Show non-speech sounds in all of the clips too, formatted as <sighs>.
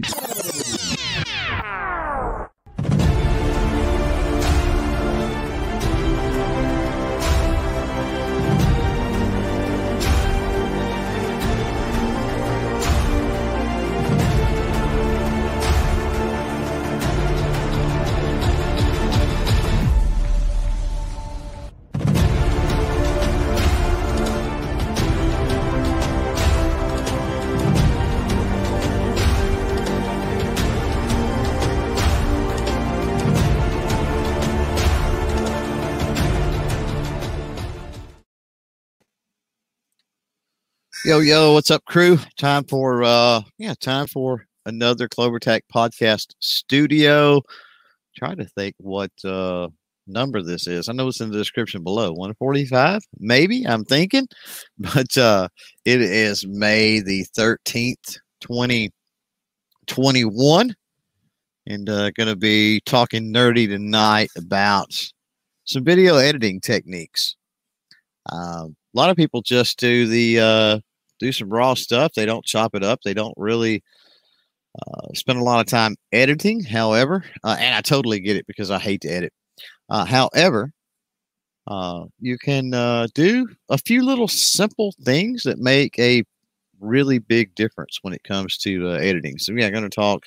you <laughs> Yo, yo, what's up, crew? Time for uh yeah, time for another Clover Tech podcast studio. Try to think what uh number this is. I know it's in the description below. 145, maybe, I'm thinking. <laughs> But uh it is May the 13th, 2021. And uh gonna be talking nerdy tonight about some video editing techniques. Uh, a lot of people just do the uh do some raw stuff. They don't chop it up. They don't really uh, spend a lot of time editing. However, uh, and I totally get it because I hate to edit. Uh, however, uh, you can uh, do a few little simple things that make a really big difference when it comes to uh, editing. So, yeah, I'm going to talk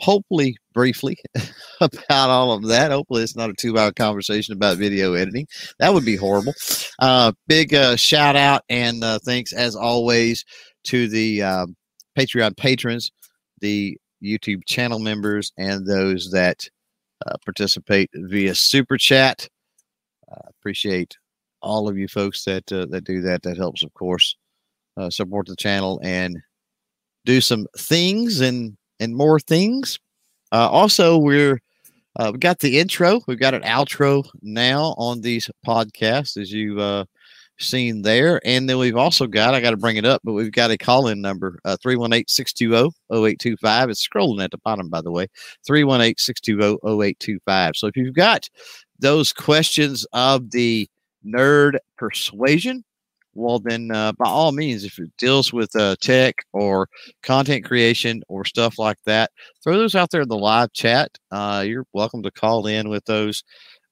hopefully briefly <laughs> about all of that. Hopefully, it's not a two hour conversation about video editing. That would be horrible. Uh, big uh, shout out and uh, thanks, as always, to the um, Patreon patrons, the YouTube channel members, and those that uh, participate via Super Chat. appreciate all of you folks that uh, that do that. That helps, of course, uh, support the channel and do some things and and more things. Uh, also, we're uh, we got the intro. We've got an outro now on these podcasts, as you've uh, seen there. And then we've also got, I got to bring it up, but we've got a call in number 318 620 0825. It's scrolling at the bottom, by the way 318 620 0825. So if you've got those questions of the nerd persuasion, well, then uh, by all means, if it deals with uh, tech or content creation or stuff like that, throw those out there in the live chat. Uh, you're welcome to call in with those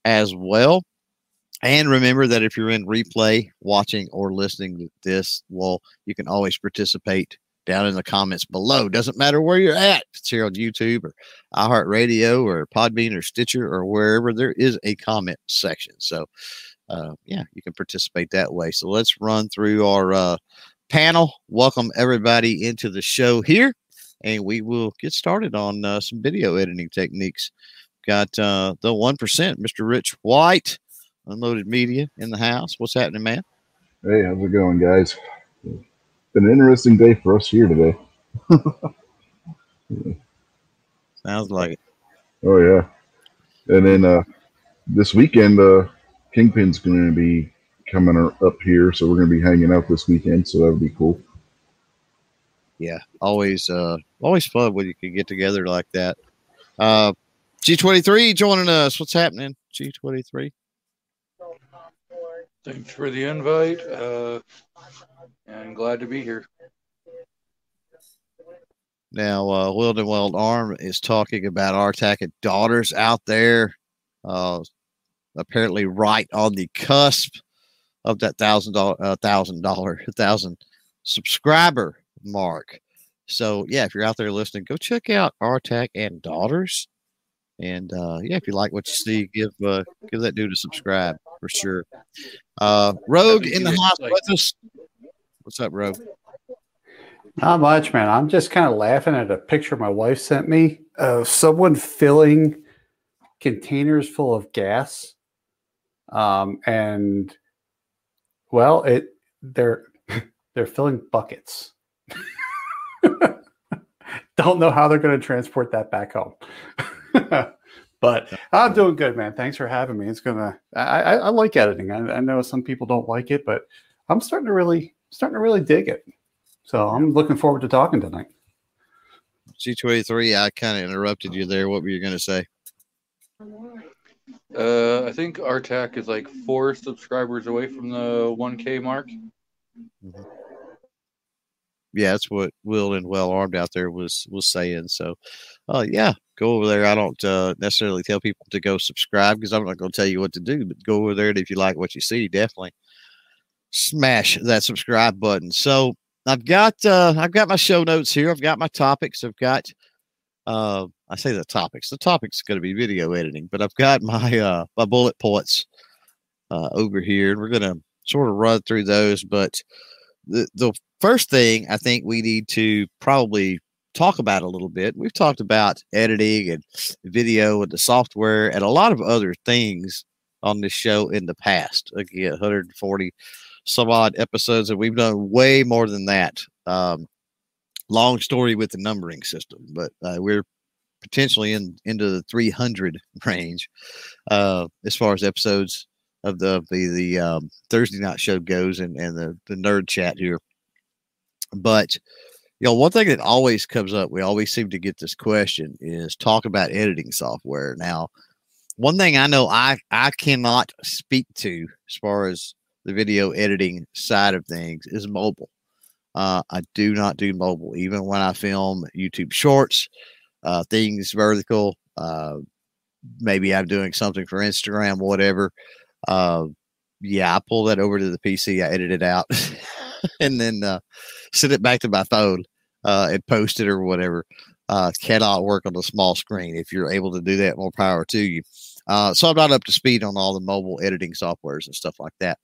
as well. And remember that if you're in replay, watching, or listening to this, well, you can always participate down in the comments below. Doesn't matter where you're at. If it's here on YouTube or iHeartRadio or Podbean or Stitcher or wherever, there is a comment section. So uh, yeah, you can participate that way. So let's run through our uh, panel. Welcome everybody into the show here, and we will get started on uh, some video editing techniques. Got uh, the one percent, Mr. Rich White, Unloaded Media in the house. What's happening, man? Hey, how's it going, guys? Been an interesting day for us here today. Sounds like it. Oh yeah, and then uh, this weekend, uh, Kingpin's going to be coming up here, so we're going to be hanging out this weekend. So that would be cool. Yeah, always, uh, always fun when you can get together like that. Uh, G23 joining us. What's happening? G23. Thanks for the invite. Uh, and glad to be here. Now, uh, Wild and Wild Arm is talking about Artak and Daughters out there. Uh, apparently right on the cusp of that thousand dollar, uh, thousand dollar, <laughs> thousand subscriber mark. So yeah, if you're out there listening, go check out Artac and Daughters. And uh, yeah, if you like what you see, give uh, give that dude a subscribe for sure. Uh, Rogue in the house with us. What's up, Rogue? Not much, man. I'm just kind of laughing at a picture my wife sent me of someone filling containers full of gas um, and well, it they're <laughs> they're filling buckets. <laughs> Don't know how they're going to transport that back home. <laughs> but I'm doing good, man. Thanks for having me. It's gonna. I, I, I like editing. I, I, know some people don't like it, but I'm starting to really starting to really dig it. So I'm looking forward to talking tonight. G23, I kind of interrupted you there. What were you going to say? Uh, I think Artac is like four subscribers away from the 1K mark. yeah, that's what Will and Well Armed out there was was saying. So, uh, yeah, go over there. I don't uh, necessarily tell people to go subscribe because I'm not going to tell you what to do, but go over there and if you like what you see, definitely smash that subscribe button. So I've got uh, I've got my show notes here. I've got my topics. I've got uh, I say the topics. The topic's going to be video editing, but I've got my uh, my bullet points uh, over here, and we're going to sort of run through those. But the the first thing I think we need to probably talk about a little bit. We've talked about editing and video and the software and a lot of other things on this show in the past. Again, 140 some odd episodes, and we've done way more than that. Um, long story with the numbering system, but uh, we're potentially in into the 300 range uh, as far as episodes of the the, the um, Thursday night show goes, and and the the nerd chat here. But you know, one thing that always comes up, we always seem to get this question is talk about editing software. Now, one thing I know I I cannot speak to as far as the video editing side of things is mobile. Uh, I do not do mobile, even when I film YouTube shorts, uh, things vertical. Uh, maybe I'm doing something for Instagram, whatever. Uh, yeah, I pull that over to the PC, I edit it out, <laughs> and then uh, send it back to my phone uh, and post it or whatever. Uh, cannot work on a small screen. If you're able to do that, more power to you. Uh, so I'm not up to speed on all the mobile editing softwares and stuff like that.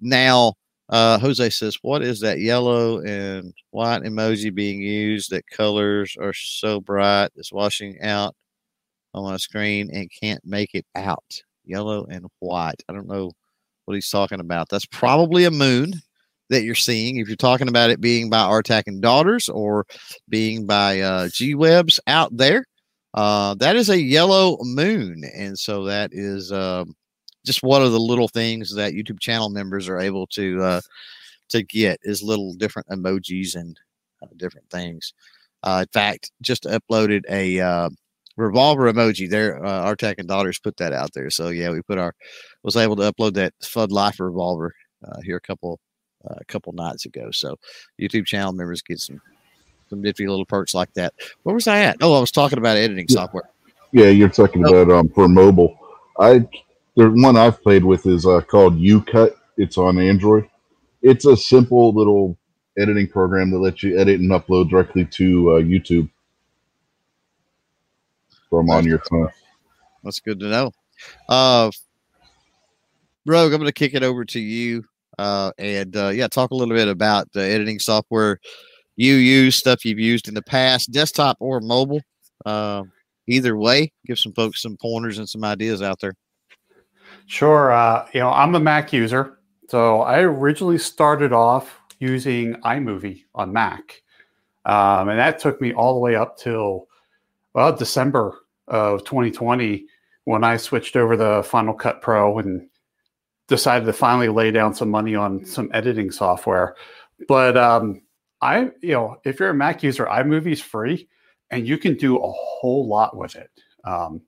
Now, uh, Jose says, "What is that yellow and white emoji being used? That colors are so bright, it's washing out on my screen and can't make it out. Yellow and white. I don't know what he's talking about. That's probably a moon." that you're seeing, if you're talking about it being by Artak and Daughters or being by uh, G Webs out there, uh, that is a yellow moon. And so that is um, just one of the little things that YouTube channel members are able to uh, to get is little different emojis and uh, different things. Uh, in fact, just uploaded a uh, revolver emoji there. Uh, Artak and Daughters put that out there. So yeah, we put our was able to upload that Fud Life revolver uh, here a couple uh, a couple nights ago. So YouTube channel members get some some nifty little perks like that. Where was I at? Oh, I was talking about editing software. Yeah, you're talking Oh. about um, for mobile. I the one I've played with is uh, called YouCut. It's on Android. It's a simple little editing program that lets you edit and upload directly to uh, YouTube from on your phone. That's good to know. Uh, Rogue, I'm going to kick it over to you. Uh, and uh, yeah, talk a little bit about the editing software you use, stuff you've used in the past, desktop or mobile. Uh, either way, give some folks some pointers and some ideas out there. Sure. Uh, you know, I'm a Mac user. So I originally started off using iMovie on Mac. Um, and that took me all the way up till, well, December of 2020 when I switched over to Final Cut Pro and decided to finally lay down some money on some editing software. But um, I, you know, if you're a Mac user, iMovie's free and you can do a whole lot with it. Um,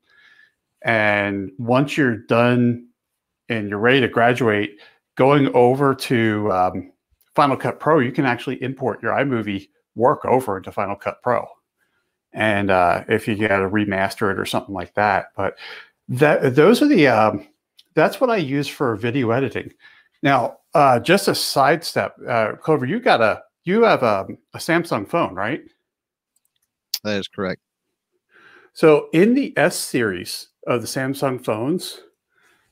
and once you're done and you're ready to graduate, going over to um, Final Cut Pro, you can actually import your iMovie work over into Final Cut Pro. And uh, if you got to remaster it or something like that, but that those are the um, that's what I use for video editing. Now, uh, just a sidestep, uh, Clover, you got a you have a, a Samsung phone, right? That is correct. So in the S series of the Samsung phones,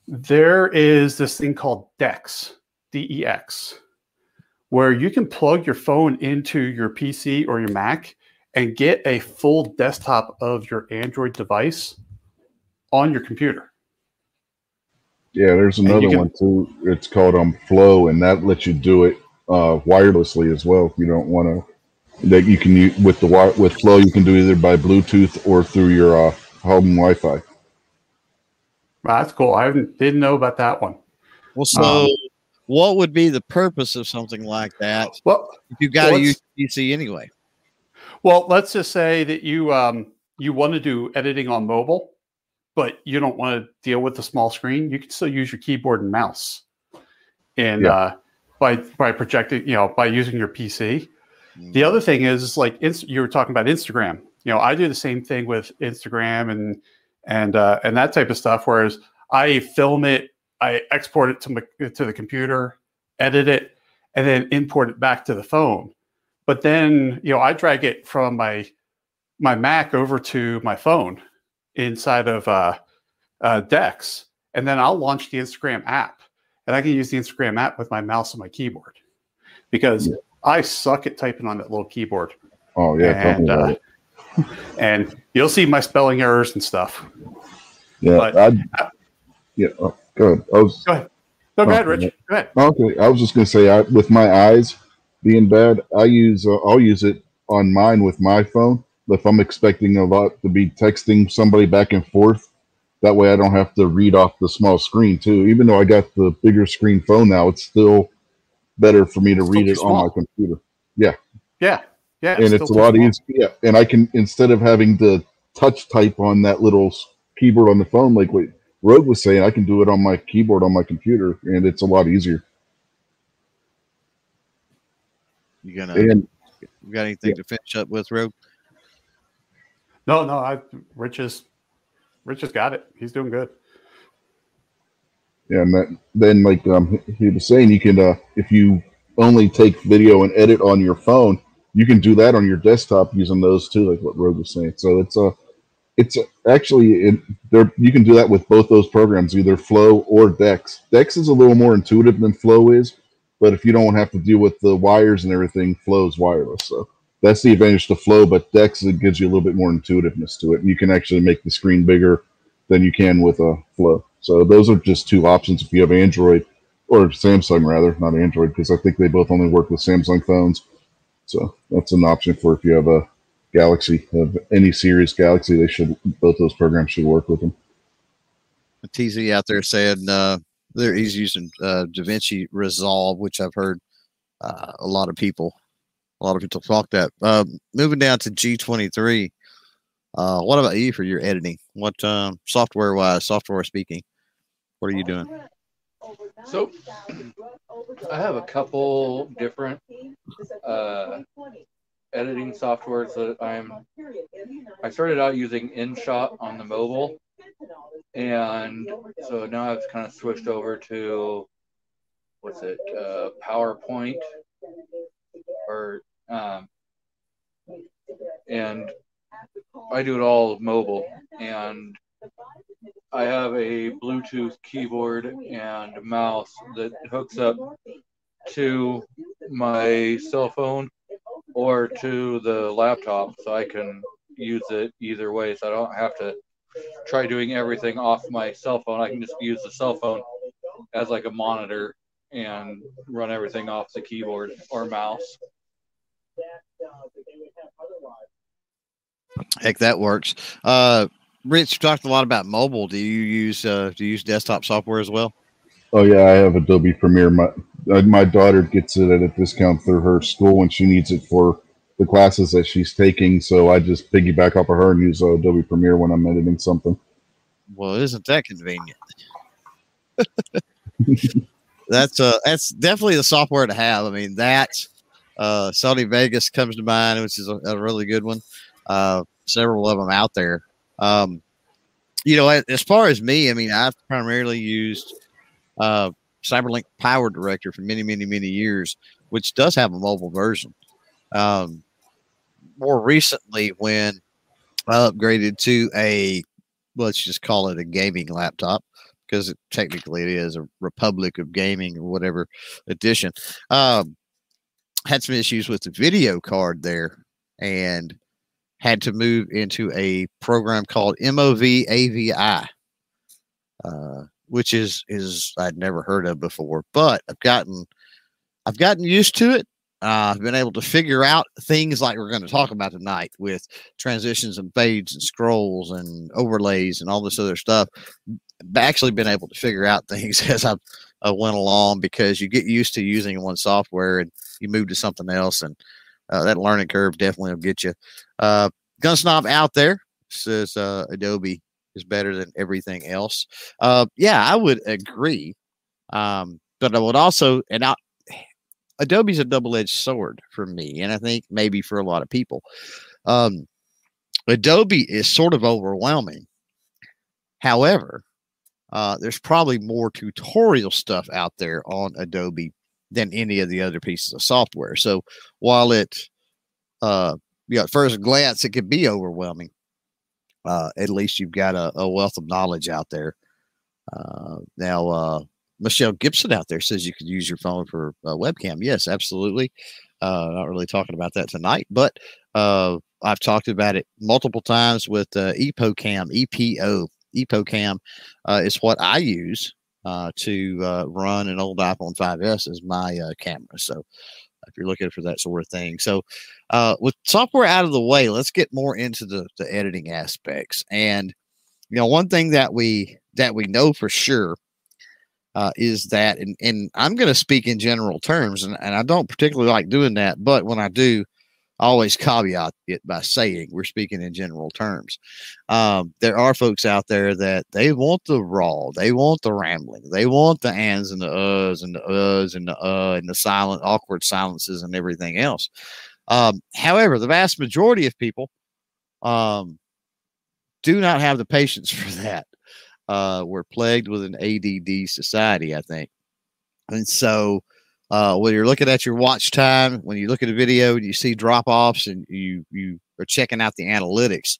there is this thing called DeX, D E X, where you can plug your phone into your PC or your Mac and get a full desktop of your Android device on your computer. Yeah, there's another can- one too. It's called um Flow, and that lets you do it uh, wirelessly as well. If you don't want to, that you can use with the wi- with Flow, you can do either by Bluetooth or through your uh, home Wi-Fi. Wow, that's cool. I didn't, didn't know about that one. Well, so Um, what would be the purpose of something like that Well, if you've got to use PC anyway? Well, let's just say that you um, you want to do editing on mobile, but you don't want to deal with the small screen. You can still use your keyboard and mouse, and Yeah. uh, by by projecting, you know, by using your PC. The other thing is, like you were talking about Instagram. You know, I do the same thing with Instagram and and uh, and that type of stuff. Whereas I film it, I export it to my to the computer, edit it, and then import it back to the phone. But then you know, I drag it from my my Mac over to my phone inside of uh, uh, Dex, and then I'll launch the Instagram app, and I can use the Instagram app with my mouse and my keyboard because yeah. I suck at typing on that little keyboard. Oh yeah, and, uh, and you'll see my spelling errors and stuff. Yeah, but, I, yeah. Oh, go ahead. I was, go ahead. No, go oh, ahead, Rich. Go ahead. Okay, I was just gonna say, I, with my eyes being bad, I use uh, I'll use it on mine with my phone. If I'm expecting a lot to be texting somebody back and forth, that way I don't have to read off the small screen too. Even though I got the bigger screen phone now, it's still better for me to read it small. on my computer. Yeah. Yeah. Yeah. and it's a lot easier. Yeah. And I can, instead of having to touch type on that little keyboard on the phone, like what Rogue was saying, I can do it on my keyboard on my computer and it's a lot easier. You gonna, and, you got anything yeah. to finish up with, Rogue? No, no, I, Rich is, Rich has got it. He's doing good. Yeah, and that, then like um, he was saying, you can uh, if you only take video and edit on your phone, you can do that on your desktop using those too, like what Rogue was saying. So it's a, uh, it's actually it, there. You can do that with both those programs, either Flow or Dex. Dex is a little more intuitive than Flow is, but if you don't have to deal with the wires and everything, Flow is wireless. So that's the advantage to Flow. But Dex it gives you a little bit more intuitiveness to it. You can actually make the screen bigger than you can with a Flow. So those are just two options if you have Android or Samsung rather, not Android, because I think they both only work with Samsung phones. So that's an option for if you have a Galaxy of any series Galaxy, they should both those programs should work with them. TZ out there saying uh, there he's using uh, DaVinci Resolve, which I've heard uh, a lot of people, a lot of people talk that. Uh, moving down to G23, uh, what about you for your editing? What um, software wise, software speaking? What are you doing? So, I have a couple different uh, editing softwares that I'm. I started out using InShot on the mobile, and so now I've kind of switched over to what's it, uh, PowerPoint, or um, and I do it all mobile, and I have a Bluetooth keyboard and mouse that hooks up to my cell phone or to the laptop so I can use it either way so I don't have to try doing everything off my cell phone. I can just use the cell phone as like a monitor and run everything off the keyboard or mouse. Heck, that works. Uh, Rich, talked a lot about mobile. Do you use uh, do you use desktop software as well? Oh yeah, I have Adobe Premiere. My uh, my daughter gets it at a discount through her school when she needs it for the classes that she's taking. So I just piggyback off of her and use uh, Adobe Premiere when I'm editing something. Well, isn't that convenient? <laughs> that's uh that's definitely the software to have. I mean that uh, Sony Vegas comes to mind, which is a, a really good one. Uh, several of them out there. Um, you know, as far as me, I mean, I've primarily used uh, Cyberlink Power Director for many, many, many years, which does have a mobile version. Um, more recently, when I upgraded to a, let's just call it a gaming laptop, because it, technically it is a Republic of Gaming or whatever edition. Um, had some issues with the video card there, and had to move into a program called MOVAVI, uh, which is is I'd never heard of before, but I've gotten I've gotten used to it. Uh, I've been able to figure out things like we're going to talk about tonight with transitions and fades and scrolls and overlays and all this other stuff. I've actually been able to figure out <laughs> things as I've I went along because you get used to using one software and you move to something else and uh, that learning curve definitely will get you. Uh, Gunsnob out there says uh, Adobe is better than everything else. Uh, yeah, I would agree. Um, but I would also, and I, Adobe's a double-edged sword for me, and I think maybe for a lot of people. Um, Adobe is sort of overwhelming. However, uh, there's probably more tutorial stuff out there on Adobe than any of the other pieces of software. So while it, uh, you know, at first glance, it could be overwhelming. Uh, at least you've got a, a wealth of knowledge out there. Uh, now, uh, Michelle Gibson out there says you could use your phone for webcam. Yes, absolutely. Uh, not really talking about that tonight, but uh, I've talked about it multiple times with uh, EpocCam, EPO. EpocCam is what I use to run an old iPhone 5S as my camera. So if you're looking for that sort of thing. So uh, with software out of the way, let's get more into the, the editing aspects. And, you know, one thing that we, that we know for sure uh, is that, and, and I'm going to speak in general terms, and, and I don't particularly like doing that, but when I do, Always caveat it by saying we're speaking in general terms. Um, there are folks out there that they want the raw, they want the rambling, they want the ands and the uhs and the uhs and the uh and the silent, awkward silences and everything else. Um, however, the vast majority of people um, do not have the patience <laughs> for that uh, we're plagued with an ADD society, I think. And so, uh, when you're looking at your watch time, when you look at a video and you see drop offs and you you are checking out the analytics,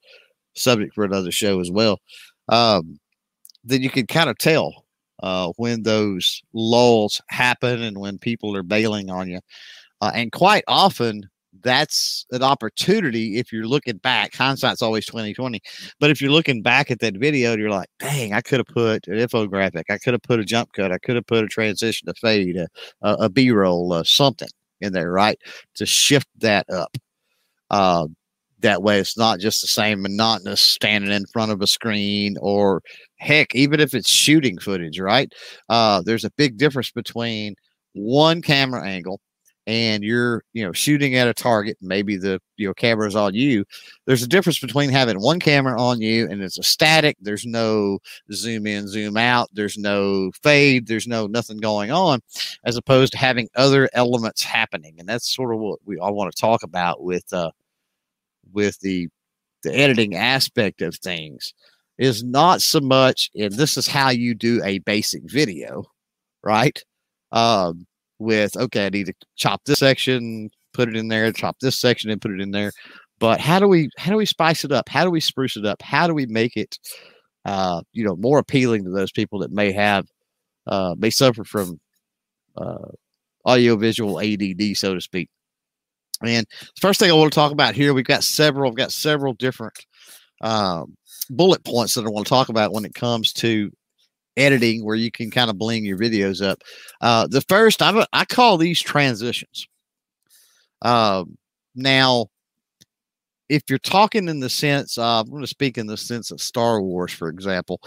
subject for another show as well, um, then you can kind of tell uh, when those lulls happen and when people are bailing on you. Uh, and quite often, that's an opportunity if you're looking back. Hindsight's always 2020. But if you're looking back at that video, you're like, dang, I could have put an infographic, I could have put a jump cut, I could have put a transition, a fade, a B roll, uh, something in there, right? To shift that up. Uh, that way it's not just the same monotonous standing in front of a screen or heck even if it's shooting footage right uh, there's a big difference between one camera angle and you're you know shooting at a target maybe the you know camera's on you there's a difference between having one camera on you and it's a static there's no zoom in zoom out there's no fade there's no nothing going on as opposed to having other elements happening and that's sort of what we all want to talk about with uh with the the editing aspect of things is not so much and this is how you do a basic video right? Um with okay, I need to chop this section, put it in there, chop this section and put it in there. But how do we how do we spice it up? How do we spruce it up? How do we make it uh, you know more appealing to those people that may have uh, may suffer from uh, audio visual ADD, so to speak. And the first thing I want to talk about here, we've got several, I've got several different um, bullet points that I want to talk about when it comes to editing where you can kind of bling your videos up. Uh, the first, I, I call these transitions. Uh, now, if you're talking in the sense of, I'm going to speak in the sense of Star Wars, for example,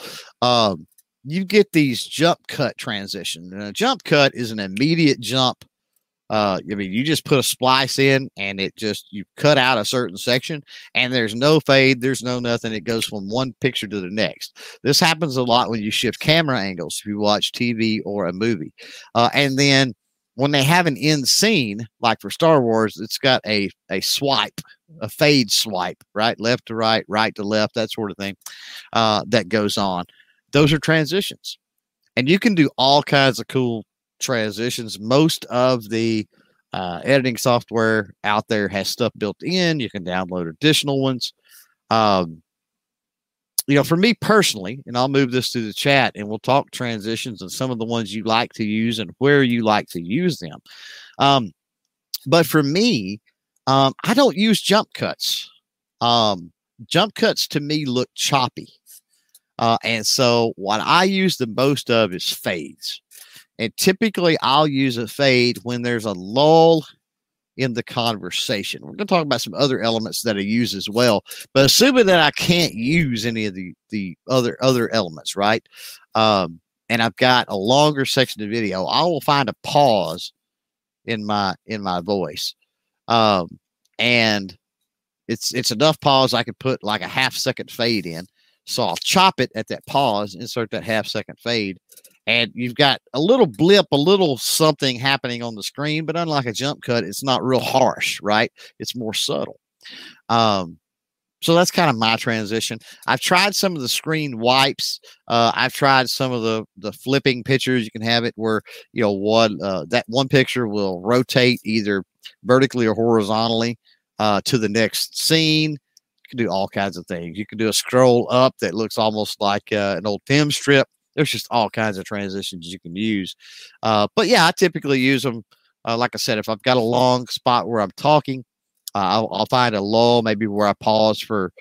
um, you get these jump cut transitions. And a jump cut is an immediate jump uh, I mean, you just put a splice in and it just, you cut out a certain section and there's no fade, there's no nothing. It goes from one picture to the next. This happens a lot when you shift camera angles if you watch TV or a movie. Uh, and then when they have an end scene, like for Star Wars, it's got a, a swipe, a fade swipe, right? Left to right, right to left, that sort of thing uh, that goes on. Those are transitions. And you can do all kinds of cool transitions. Most of the uh, editing software out there has stuff built in. You can download additional ones. Um, you know, for me personally, and I'll move this to the chat and we'll talk transitions and some of the ones you like to use and where you like to use them. Um, but for me, um, I don't use jump cuts. Um, jump cuts to me look choppy. Uh, and so what I use the most of is fades. And typically I'll use a fade when there's a lull in the conversation. We're going to talk about some other elements that I use as well, but assuming that I can't use any of the, the other, other elements, right? Um, and I've got a longer section of video, I will find a pause in my, in my voice. Um, and it's, it's enough pause. I could put like a half second fade in. So I'll chop it at that pause, insert that half second fade, and you've got a little blip, a little something happening on the screen, but unlike a jump cut, it's not real harsh, right? It's more subtle. Um, so that's kind of my transition. I've tried some of the screen wipes. Uh, I've tried some of the the flipping pictures. You can have it where you know one uh, that one picture will rotate either vertically or horizontally uh, to the next scene. You can do all kinds of things. You can do a scroll up that looks almost like uh, an old film strip. There's just all kinds of transitions you can use. Uh, but yeah, I typically use them. Uh, like I said, if I've got a long spot where I'm talking, uh, I'll, I'll find a lull, maybe where I pause for,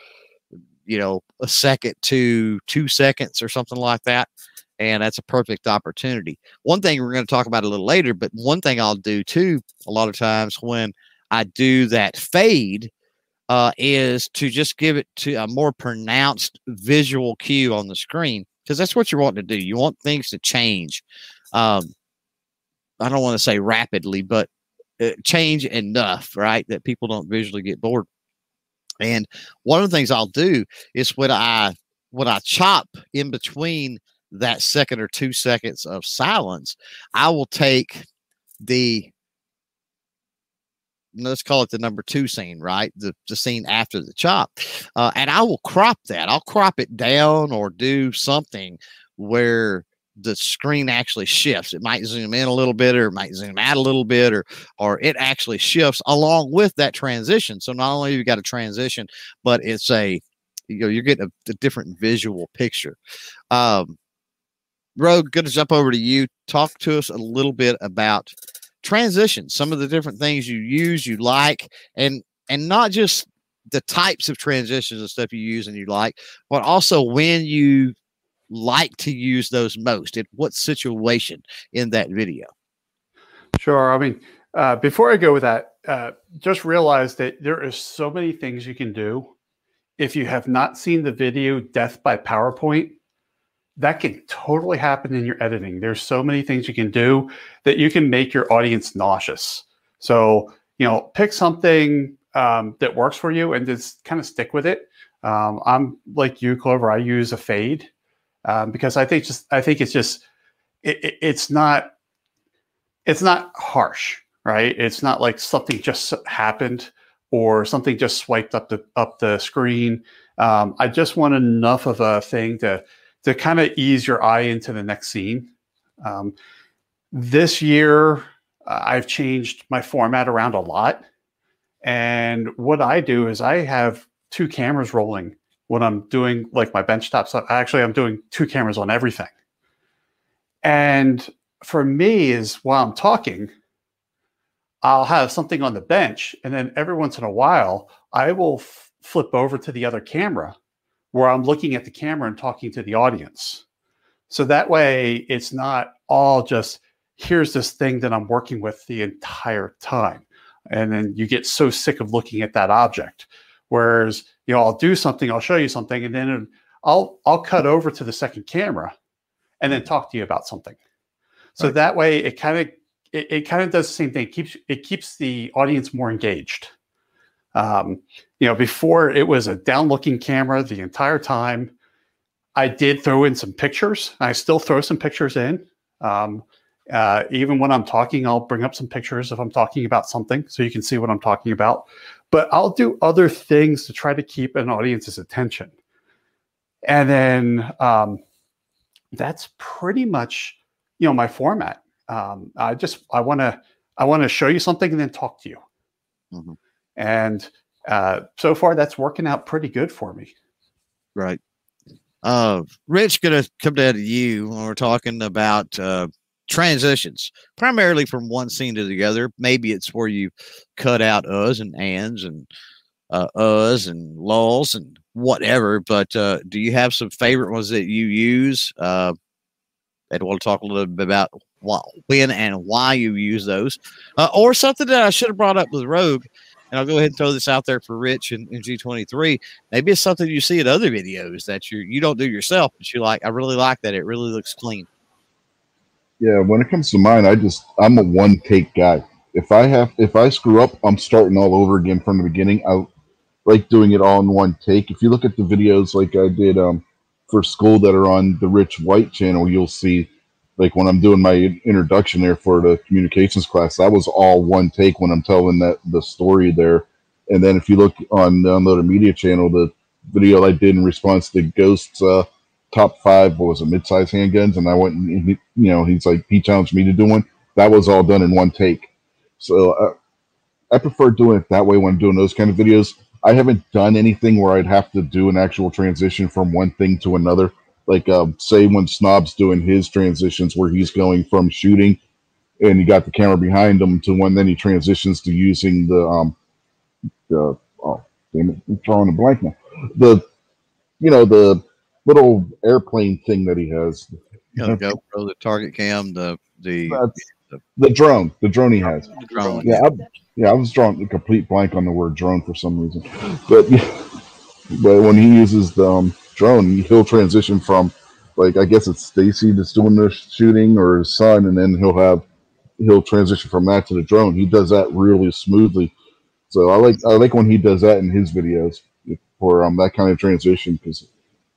you know, a second to two seconds or something like that. And that's a perfect opportunity. One thing we're going to talk about a little later, but one thing I'll do too, a lot of times when I do that fade, uh, is to just give it to a more pronounced visual cue on the screen because that's what you're wanting to do. You want things to change. Um, I don't want to say rapidly, but uh, change enough, right, that people don't visually get bored. And one of the things I'll do is when I when I chop in between that second or two seconds of silence, I will take the let's call it the number two scene, right? The, the scene after the chop. Uh, and I will crop that. I'll crop it down or do something where the screen actually shifts. It might zoom in a little bit, or it might zoom out a little bit, or or it actually shifts along with that transition. So not only you got a transition, but it's a you know you're getting a, a different visual picture. Um, Rogue, to jump over to you. Talk to us a little bit about transitions, some of the different things you use, you like, and and not just the types of transitions and stuff you use and you like, but also when you like to use those most? In what situation in that video? Sure. I mean, uh, before I go with that, uh, just realize that there is so many things you can do. If you have not seen the video Death by PowerPoint, that can totally happen in your editing. There's so many things you can do that you can make your audience nauseous. So, you know, pick something um, that works for you and just kind of stick with it. Um, I'm like you, Clover. I use a fade um, because I think just I think it's just it, it, it's not it's not harsh, right? It's not like something just happened or something just swiped up the up the screen. Um, I just want enough of a thing to to kind of ease your eye into the next scene. Um, this year, uh, I've changed my format around a lot, and what I do is I have two cameras rolling when I'm doing like my benchtop stuff. Actually, I'm doing two cameras on everything. And for me, is while I'm talking, I'll have something on the bench, and then every once in a while, I will f- flip over to the other camera where I'm looking at the camera and talking to the audience. So that way, it's not all just here's this thing that I'm working with the entire time. And then you get so sick of looking at that object. Whereas you know, I'll do something, I'll show you something, and then I'll I'll cut over to the second camera and then talk to you about something. So right. that way it kind of it, it kind of does the same thing. It keeps it keeps the audience more engaged. Um, you know, before it was a down looking camera the entire time. I did throw in some pictures. I still throw some pictures in. Um, uh, even when I'm talking, I'll bring up some pictures if I'm talking about something so you can see what I'm talking about but I'll do other things to try to keep an audience's attention. And then um, that's pretty much, you know, my format. Um, I just I want to I want to show you something and then talk to you. Mm-hmm. And uh, so far, that's working out pretty good for me. Right. Uh, Rich, gonna come down to you when we're talking about uh, transitions, primarily from one scene to the other. Maybe it's where you cut out us and ands and uh, us and lulls and whatever. But uh, do you have some favorite ones that you use? Uh, want to talk a little bit about when and why you use those, uh, or something that I should have brought up with Rogue. And I'll go ahead and throw this out there for Rich and, and G23. Maybe it's something you see in other videos that you you don't do yourself, but you like. I really like that. It really looks clean. Yeah, when it comes to mine, I just I'm a one take guy. If I have if I screw up, I'm starting all over again from the beginning. I like doing it all in one take. If you look at the videos like I did um, for school that are on the Rich White channel, you'll see like when I'm doing my introduction there for the communications class, that was all one take when I'm telling that the story there. And then if you look on the Unloaded Media channel, the video I did in response to Ghost's uh, top five, what was it, mid-size handguns, and I went and you know he's like he challenged me to do one. That was all done in one take. So uh, I prefer doing it that way when I'm doing those kind of videos. I haven't done anything where I'd have to do an actual transition from one thing to another. Like, um, say, when Snob's doing his transitions where he's going from shooting and you got the camera behind him to when then he transitions to using the, um, the, oh, damn it, I'm drawing a blank now. The, you know, the little airplane thing that he has. Know, the GoPro, the target cam, the, the, the, the drone, the drone he has. The drone. Yeah. I, yeah, I was drawing a complete blank on the word drone for some reason, but <laughs> but when he uses the um, drone, he'll transition from like I guess it's Stacy that's doing the shooting or his son, and then he'll have he'll transition from that to the drone. He does that really smoothly. So I like I like when he does that in his videos for um that kind of transition because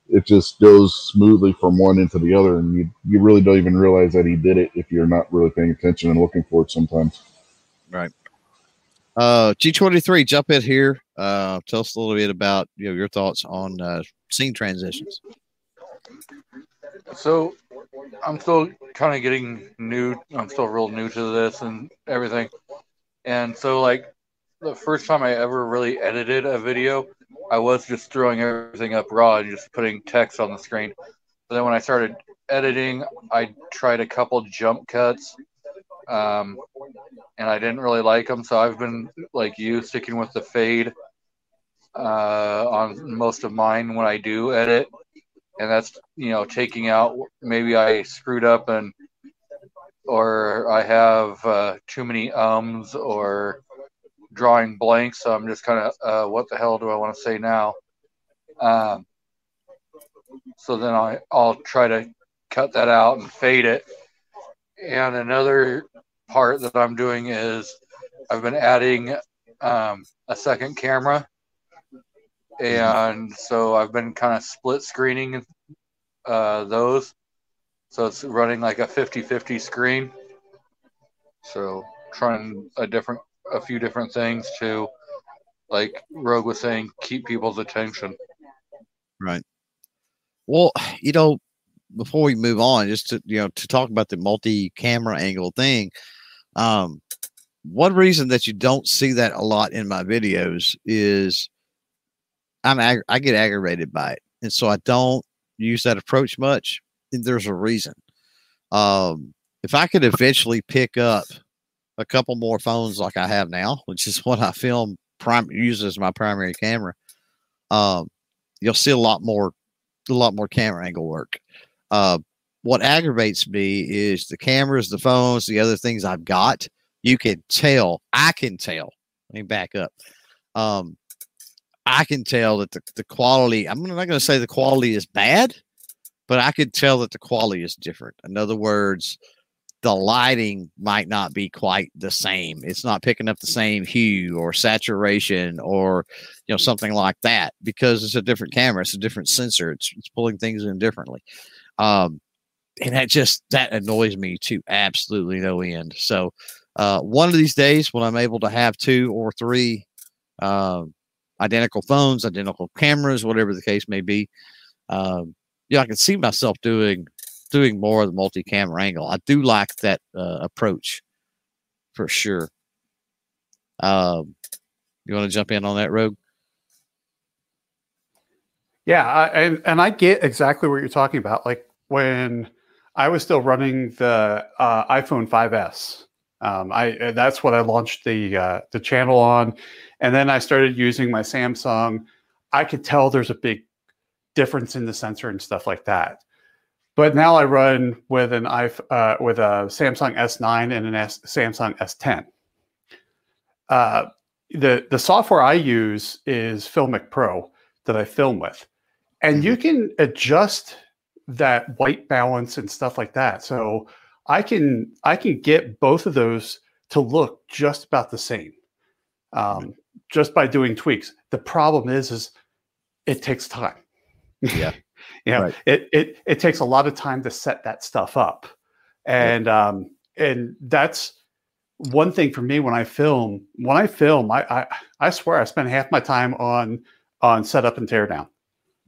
it just goes smoothly from one into the other, and you you really don't even realize that he did it if you're not really paying attention and looking for it sometimes. Right. Uh, G23, jump in here. Uh, tell us a little bit about you know your thoughts on uh, scene transitions. So, I'm still kind of getting new. I'm still real new to this and everything. And so, like the first time I ever really edited a video, I was just throwing everything up raw and just putting text on the screen. But then when I started editing, I tried a couple jump cuts um, and I didn't really like them. So I've been like you, sticking with the fade uh, on most of mine when I do edit, and that's you know taking out maybe I screwed up and or I have uh, too many ums or drawing blanks. So I'm just kind of uh, what the hell do I want to say now? Um, so then I, I'll try to cut that out and fade it. And another part that I'm doing is I've been adding um, a second camera. And so I've been kind of split screening uh, those. So it's running like a 50 50 screen. So trying a different, a few different things to, like Rogue was saying, keep people's attention. Right. Well, you know, before we move on, just to you know, to talk about the multi-camera angle thing, um, one reason that you don't see that a lot in my videos is I'm ag- I get aggravated by it, and so I don't use that approach much. And there's a reason. Um, if I could eventually pick up a couple more phones like I have now, <laughs> which is what I film prime use as my primary camera, um, you'll see a lot more a lot more camera angle work. Uh, what aggravates me is the cameras, the phones, the other things I've got. You can tell, I can tell. Let me back up. Um, I can tell that the, the quality, I'm not going to say the quality is bad, but I could tell that the quality is different. In other words, the lighting might not be quite the same. It's not picking up the same hue or saturation or you know something like that because it's a different camera. It's a different sensor. It's, it's pulling things in differently. Um, and that just that annoys me to absolutely no end. So uh, one of these days when I'm able to have two or three uh, identical phones, identical cameras, whatever the case may be, um, yeah, I can see myself doing doing more of the multi-camera angle. I do like that uh, approach for sure. Um, you want to jump in on that, Rogue? Yeah, I, and and I get exactly what you're talking about. Like when I was still running the uh, iPhone 5s. Um, I uh, that's what I launched the uh, the channel on, and then I started using my Samsung. I could tell there's a big difference in the sensor and stuff like that. But now I run with an uh, with a Samsung S9 and an S, Samsung S10. Uh, the the software I use is Filmic Pro that I film with, and you mm-hmm. can adjust that white balance and stuff like that. So I can I can get both of those to look just about the same, um, just by doing tweaks. The problem is, is it takes time. Yeah, <laughs> you know, right. it it it takes a lot of time to set that stuff up. and um, and that's one thing for me when I film. When I film, I I, I swear I spend half my time on on setup and teardown,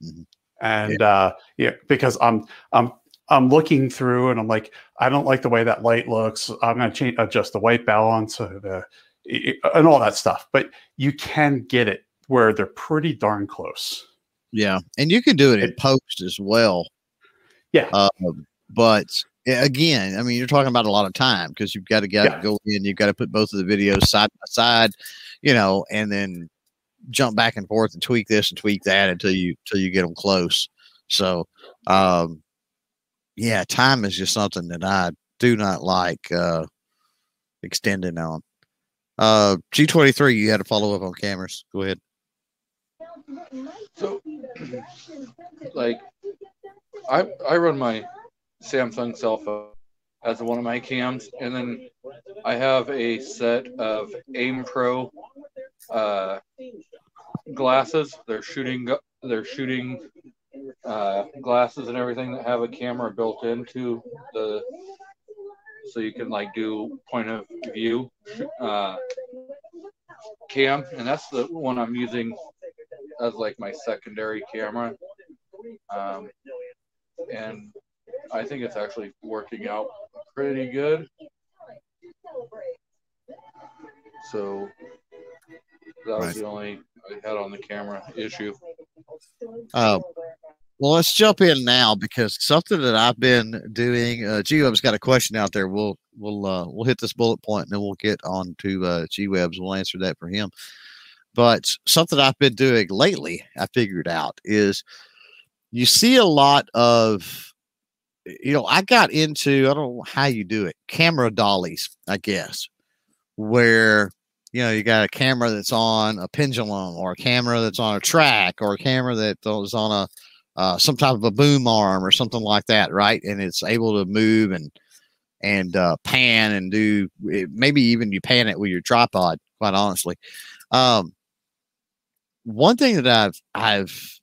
mm-hmm. and yeah. uh, yeah, because I'm I'm I'm looking through and I'm like, I don't like the way that light looks. I'm going to change adjust the white balance uh, the, and all that stuff. But you can get it where they're pretty darn close. Yeah, and you can do it in post as well. Yeah, uh, but again, I mean, you're talking about a lot of time because you've got to get yeah. go in, you've got to put both of the videos side by side, you know, and then jump back and forth and tweak this and tweak that until you until you get them close. So, um, yeah, time is just something that I do not like uh, extending on. Uh, G23, you had to follow up on cameras. Go ahead. So, like, I I run my Samsung cell phone as one of my cams, and then I have a set of Aim Pro uh, glasses. They're shooting. They're shooting uh, glasses and everything that have a camera built into the, so you can like do point of view uh, cam, and that's the one I'm using as like my secondary camera. Um, and I think it's actually working out pretty good. So that was the only I had on the camera issue. Uh, well, let's jump in now because something that I've been doing. Uh, G Web's got a question out there. We'll we'll uh, we'll hit this bullet point and then we'll get on to uh, G Web's. We'll answer that for him. But something I've been doing lately, I figured out is you see a lot of you know, I got into I don't know how you do it, camera dollies, I guess, where you know you got a camera that's on a pendulum or a camera that's on a track or a camera that is on a uh, some type of a boom arm or something like that, right? And it's able to move and and uh, pan and do maybe even you pan it with your tripod. Quite honestly, um, one thing that I've I've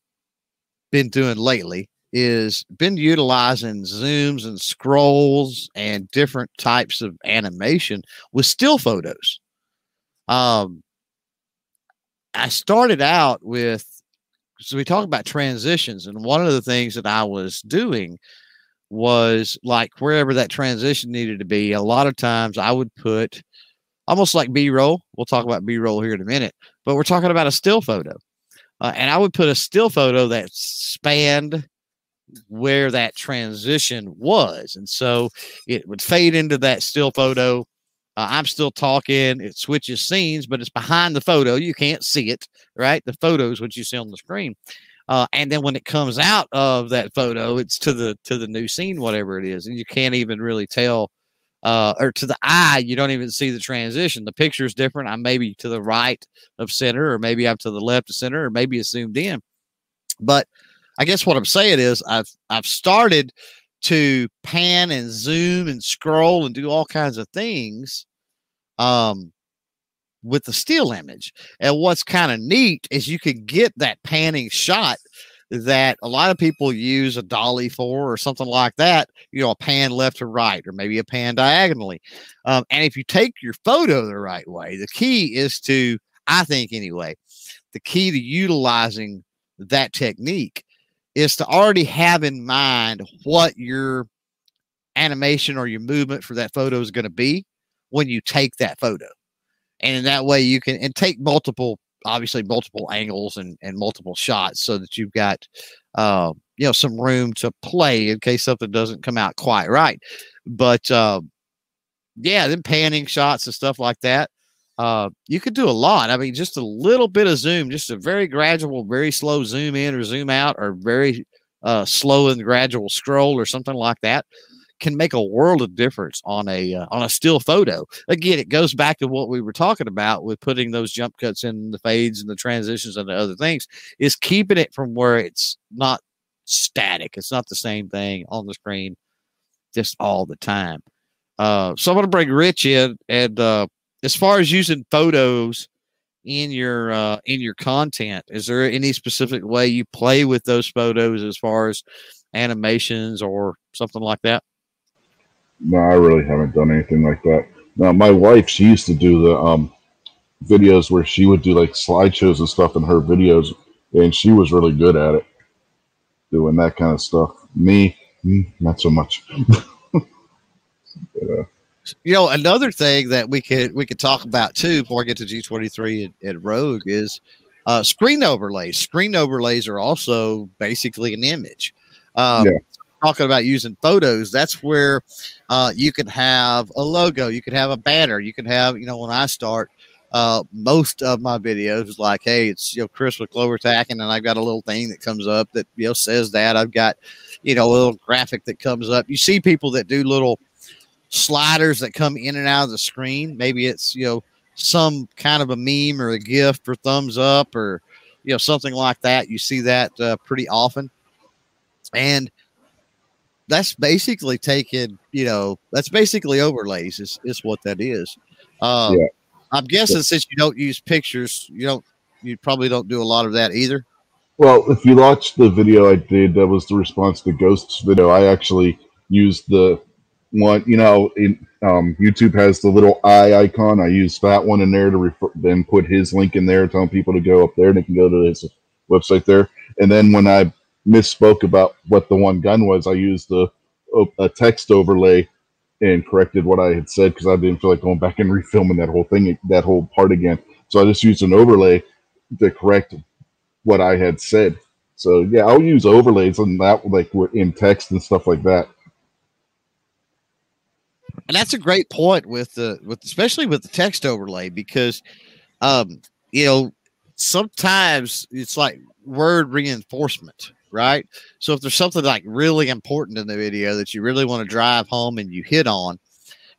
been doing lately is been utilizing zooms and scrolls and different types of animation with still photos. Um, I started out with so we talk about transitions, and one of the things that I was doing was like wherever that transition needed to be. A lot of times I would put almost like B roll. We'll talk about B roll here in a minute, but we're talking about a still photo. Uh, and I would put a still photo that spanned where that transition was. And so it would fade into that still photo. Uh, I'm still talking. It switches scenes, but it's behind the photo. You can't see it, right? The photo is what you see on the screen. Uh, and then when it comes out of that photo, it's to the to the new scene, whatever it is, and you can't even really tell. Uh, or to the eye, you don't even see the transition. The picture is different. I'm maybe to the right of center, or maybe I'm to the left of center, or maybe it's zoomed in. But I guess what I'm saying is I've I've started to pan and zoom and scroll and do all kinds of things um with the still image. And what's kind of neat is you can get that panning shot that a lot of people use a dolly for or something like that, you know, a pan left to right or maybe a pan diagonally. Um, and if you take your photo the right way, the key is to, I think anyway, the key to utilizing that technique is to already have in mind what your animation or your movement for that photo is going to be when you take that photo. And in that way, you can and take multiple, obviously multiple angles and, and multiple shots so that you've got, uh, you know, some room to play in case something doesn't come out quite right. But uh, yeah, then panning shots and stuff like that uh, you could do a lot. I mean, just a little bit of zoom, just a very gradual, very slow zoom in or zoom out, or very uh, slow and gradual scroll or something like that can make a world of difference on a uh, on a still photo. Again, it goes back to what we were talking about with putting those jump cuts in the fades and the transitions and the other things is keeping it from where it's not static. It's not the same thing on the screen just all the time. Uh, so I'm going to bring Rich in and uh, as far as using photos in your uh, in your content, is there any specific way you play with those photos as far as animations or something like that? No, I really haven't done anything like that. Now, my wife, she used to do the um, videos where she would do like slideshows and stuff in her videos, and she was really good at it, doing that kind of stuff. Me, mm, not so much. <laughs> yeah. You know, another thing that we could we could talk about too before I get to G twenty three at Rogue is uh, screen overlays. Screen overlays are also basically an image. Um, yeah. Talking about using photos, that's where uh, you could have a logo, you could have a banner, you could have, you know, when I start, uh, most of my videos is like, hey, it's you know Chris with Clover Tacking, and I've got a little thing that comes up that you know says that. I've got, you know, a little graphic that comes up. You see people that do little sliders that come in and out of the screen. Maybe it's you know some kind of a meme or a gift or thumbs up or you know something like that. You see that uh, pretty often, and that's basically taken. You know, that's basically overlays. Is is what that is. Um, yeah. I'm guessing since you don't use pictures, you don't. You probably don't do a lot of that either. Well, if you watched the video I did, that was the response to Ghost's video. I actually used the one, you know, in, um, YouTube has the little eye icon. I use that one in there to refer, then put his link in there, telling people to go up there. And they can go to his website there. And then when I misspoke about what the one gun was, I used the a text overlay and corrected what I had said because I didn't feel like going back and <laughs> refilming that whole thing, that whole part again. So I just used an overlay to correct what I had said. So yeah, I'll use overlays on that, like in text and stuff like that and that's a great point with the with especially with the text overlay because um you know sometimes it's like word reinforcement right? So if there's something like really important in the video that you really want to drive home and you hit on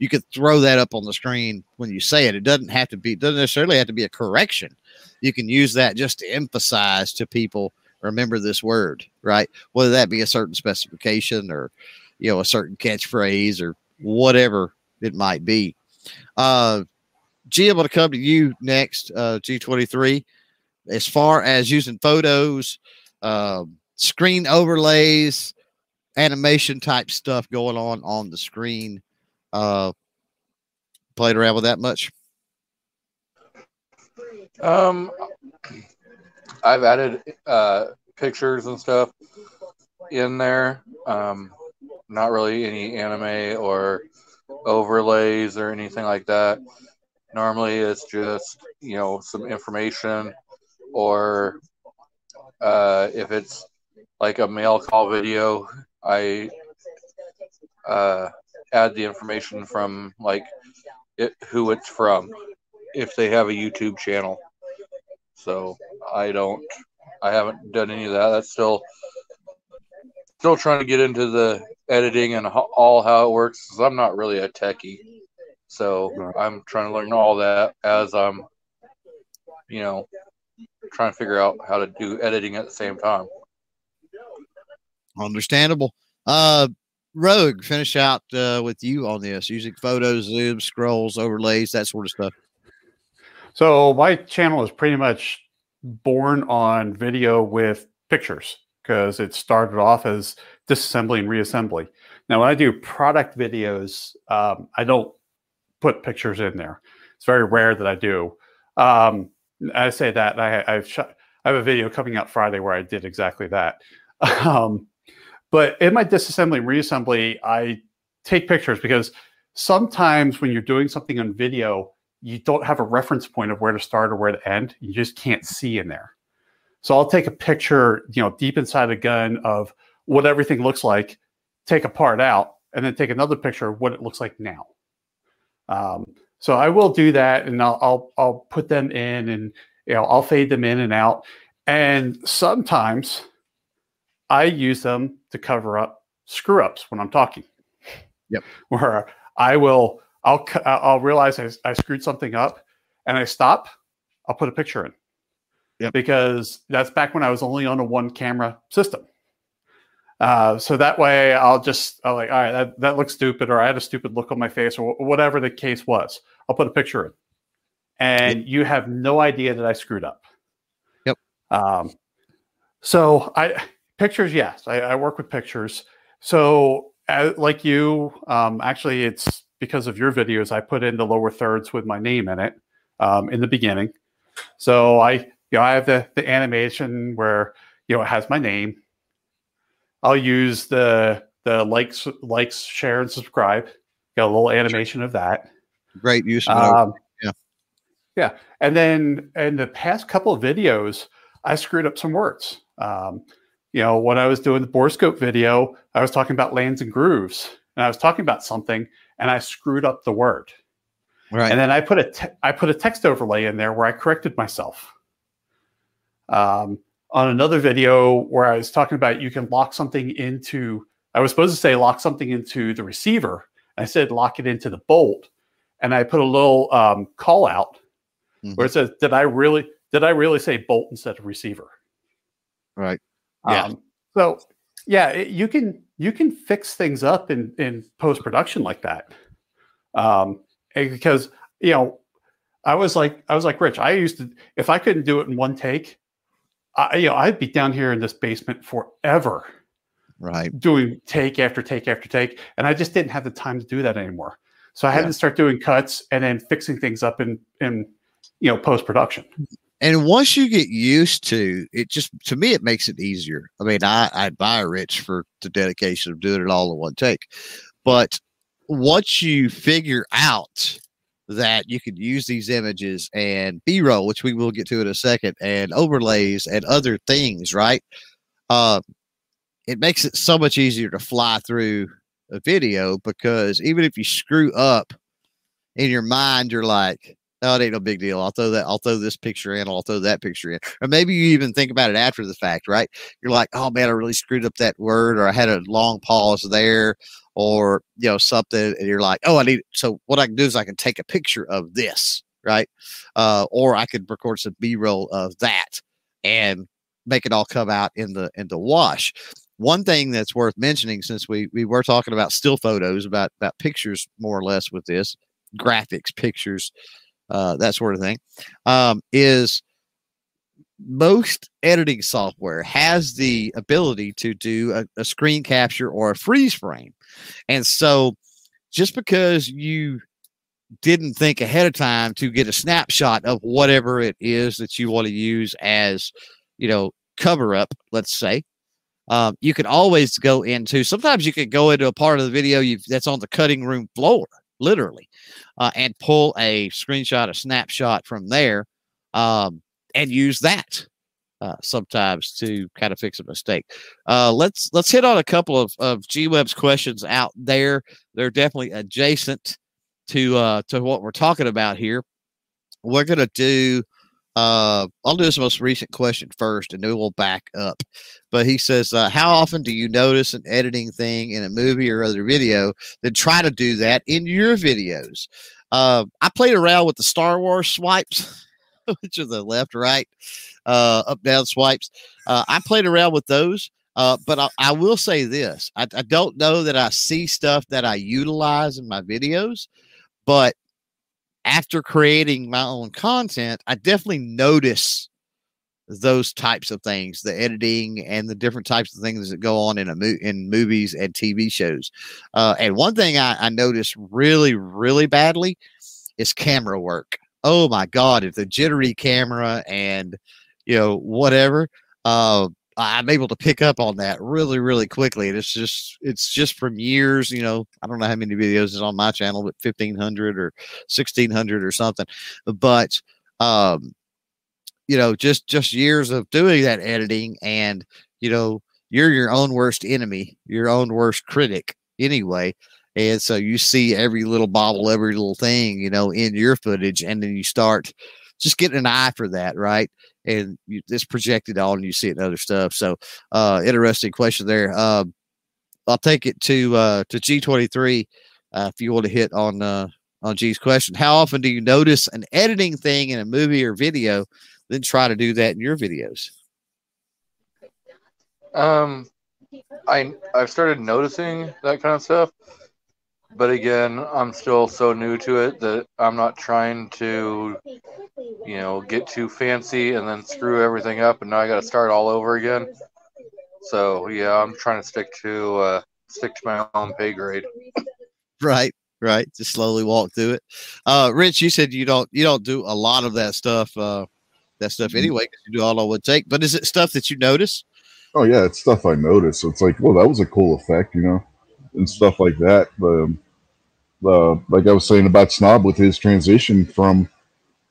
you could throw that up on the screen when you say it. It doesn't have to be doesn't necessarily have to be a correction. You can use that just to emphasize to people remember this word right? Whether that be a certain specification or you know a certain catchphrase or whatever it might be. Uh, G, I'm going to come to you next, uh, G23. As far as using photos, uh, screen overlays, animation type stuff going on on the screen, uh, played around with that much? Um, I've added uh, pictures and stuff in there. Um, not really any anime or overlays or anything like that. Normally, it's just you know some information, or uh, if it's like a mail call video, I uh, add the information from like it, who it's from, if they have a YouTube channel. So I don't, I haven't done any of that. That's still still trying to get into the editing and all how it works because I'm not really a techie. So I'm trying to learn all that as I'm, you know, trying to figure out how to do editing at the same time. Understandable. Uh, Rogue, finish out uh, with you on this using photos, zooms, scrolls, overlays, that sort of stuff. So my channel is pretty much born on video with pictures because it started off as disassembly and reassembly. Now, when I do product videos, um, I don't put pictures in there. It's very rare that I do. Um, I say that I, I've I have a video coming out Friday where I did exactly that. <laughs> Um, but in my disassembly and reassembly, I take pictures because sometimes when you're doing something on video, you don't have a reference point of where to start or where to end. You just can't see in there. So I'll take a picture, you know, deep inside a gun of what everything looks like, take a part out, and then take another picture of what it looks like now. Um, so I will do that, and I'll, I'll I'll put them in, and you know I'll fade them in and out, and sometimes I use them to cover up screw ups when I'm talking. Yep. <laughs> Where I will I'll I'll realize I, I screwed something up, and I stop. I'll put a picture in yep. because that's back when I was only on a one camera system. Uh, so that way I'll just I'll like, all right, that, that looks stupid, or I had a stupid look on my face, or whatever the case was. I'll put a picture in, and yep. you have no idea that I screwed up. Yep. Um, so I pictures, yes, I, I work with pictures. So uh, like you, um, actually, it's because of your videos. I put in the lower thirds with my name in it um, in the beginning. So I, you know, I have the the animation where you know it has my name. I'll use the the likes, likes, share, and subscribe. Got a little animation of that. Great use of Um, Yeah. Yeah. And then in the past couple of videos, I screwed up some words. Um, you know, when I was doing the Borescope video, I was talking about lands and grooves, and I was talking about something, and I screwed up the word. right. And then I put a te- I put a text overlay in there where I corrected myself. Um, on another video where I was talking about you can lock something into, I was supposed to say lock something into the receiver. I said lock it into the bolt, and I put a little um, call out Mhm. where it says, "Did I really? Did I really say bolt instead of receiver?" right. Yeah. Um, so yeah, it, you can you can fix things up in in post production like that. Um, because you know, I was like I was like Rich. I used to if I couldn't do it in one take, I you know I'd be down here in this basement forever Right. doing take after take after take, and I just didn't have the time to do that anymore. So I had Yeah. to start doing cuts and then fixing things up in in you know post production. And once you get used to it, just to me, it makes it easier. I mean, I, I admire Rich for the dedication of doing it all in one take. But once you figure out that you can use these images and B roll, which we will get to in a second, and overlays and other things, right? Uh, it makes it so much easier to fly through a video because even if you screw up in your mind, you're like, oh, it ain't no big deal. I'll throw that, I'll throw this picture in, I'll throw that picture in. Or maybe you even think about it after the fact, right? You're like, oh man, I really screwed up that word, or I had a long pause there, or you know, something, and you're like, oh, I need so what I can do is I can take a picture of this, right? Uh, or I could record some B-roll of that and make it all come out in the in the wash. One thing that's worth mentioning, since we we were talking about still photos, about about pictures more or less with this, graphics, pictures, uh, that sort of thing, um, is most editing software has the ability to do a, a screen capture or a freeze frame. And so just because you didn't think ahead of time to get a snapshot of whatever it is that you want to use as, you know, cover up, let's say, um, you can always go into sometimes you could go into a part of the video you that's on the cutting room floor literally uh, and pull a screenshot a snapshot from there um, and use that uh, sometimes to kind of fix a mistake uh, let's let's hit on a couple of, of gweb's questions out there they're definitely adjacent to uh, to what we're talking about here we're to do uh, I'll do this most recent question first, and then we'll back up. But he says, uh, "How often do you notice an editing thing in a movie or other video? Then try to do that in your videos." Uh, I played around with the Star Wars swipes, <laughs> which are the left, right, uh, up, down swipes. Uh, I played around with those. Uh, but I, I will say this: I, I don't know that I see stuff that I utilize in my videos, but after creating my own content, I definitely notice those types of things, the editing and the different types of things that go on in a mo- in movies and TV shows. Uh, and one thing I, I really, really badly is camera work. Oh my God, if the jittery camera and you know whatever, uh, I'm able to pick up on that really, really quickly. And it's just, it's just from years, you know, I don't know how many videos is on my channel, but 1500 or 1600 or something. But, um, you know, just, just years of doing that editing and, you know, you're your own worst enemy, your own worst critic anyway. And so you see every little bobble, every little thing, you know, in your footage. And then you start just getting an eye for that. Right and you, it's projected on and you see it in other stuff. So uh interesting question there. Uh, I'll take it to uh to G23 uh, if you want to hit on uh on G's question. How often do you notice an editing thing in a movie or video, then try to do that in your videos? Um, I I've started noticing that kind of stuff, but again, I'm still so new to it that I'm not trying to, you know, get too fancy and then screw everything up, and now I got to start all over again. So yeah, I'm trying to stick to uh, stick to my own pay grade. Right, right. Just slowly walk through it. Uh, Rich, you said you don't you don't do a lot of that stuff. Uh, that stuff anyway because you do all it would take. But is it stuff that you notice? Oh yeah, it's stuff I notice. So it's like, well, that was a cool effect, you know, and stuff like that. But um, uh, like I was saying about Snob with his transition from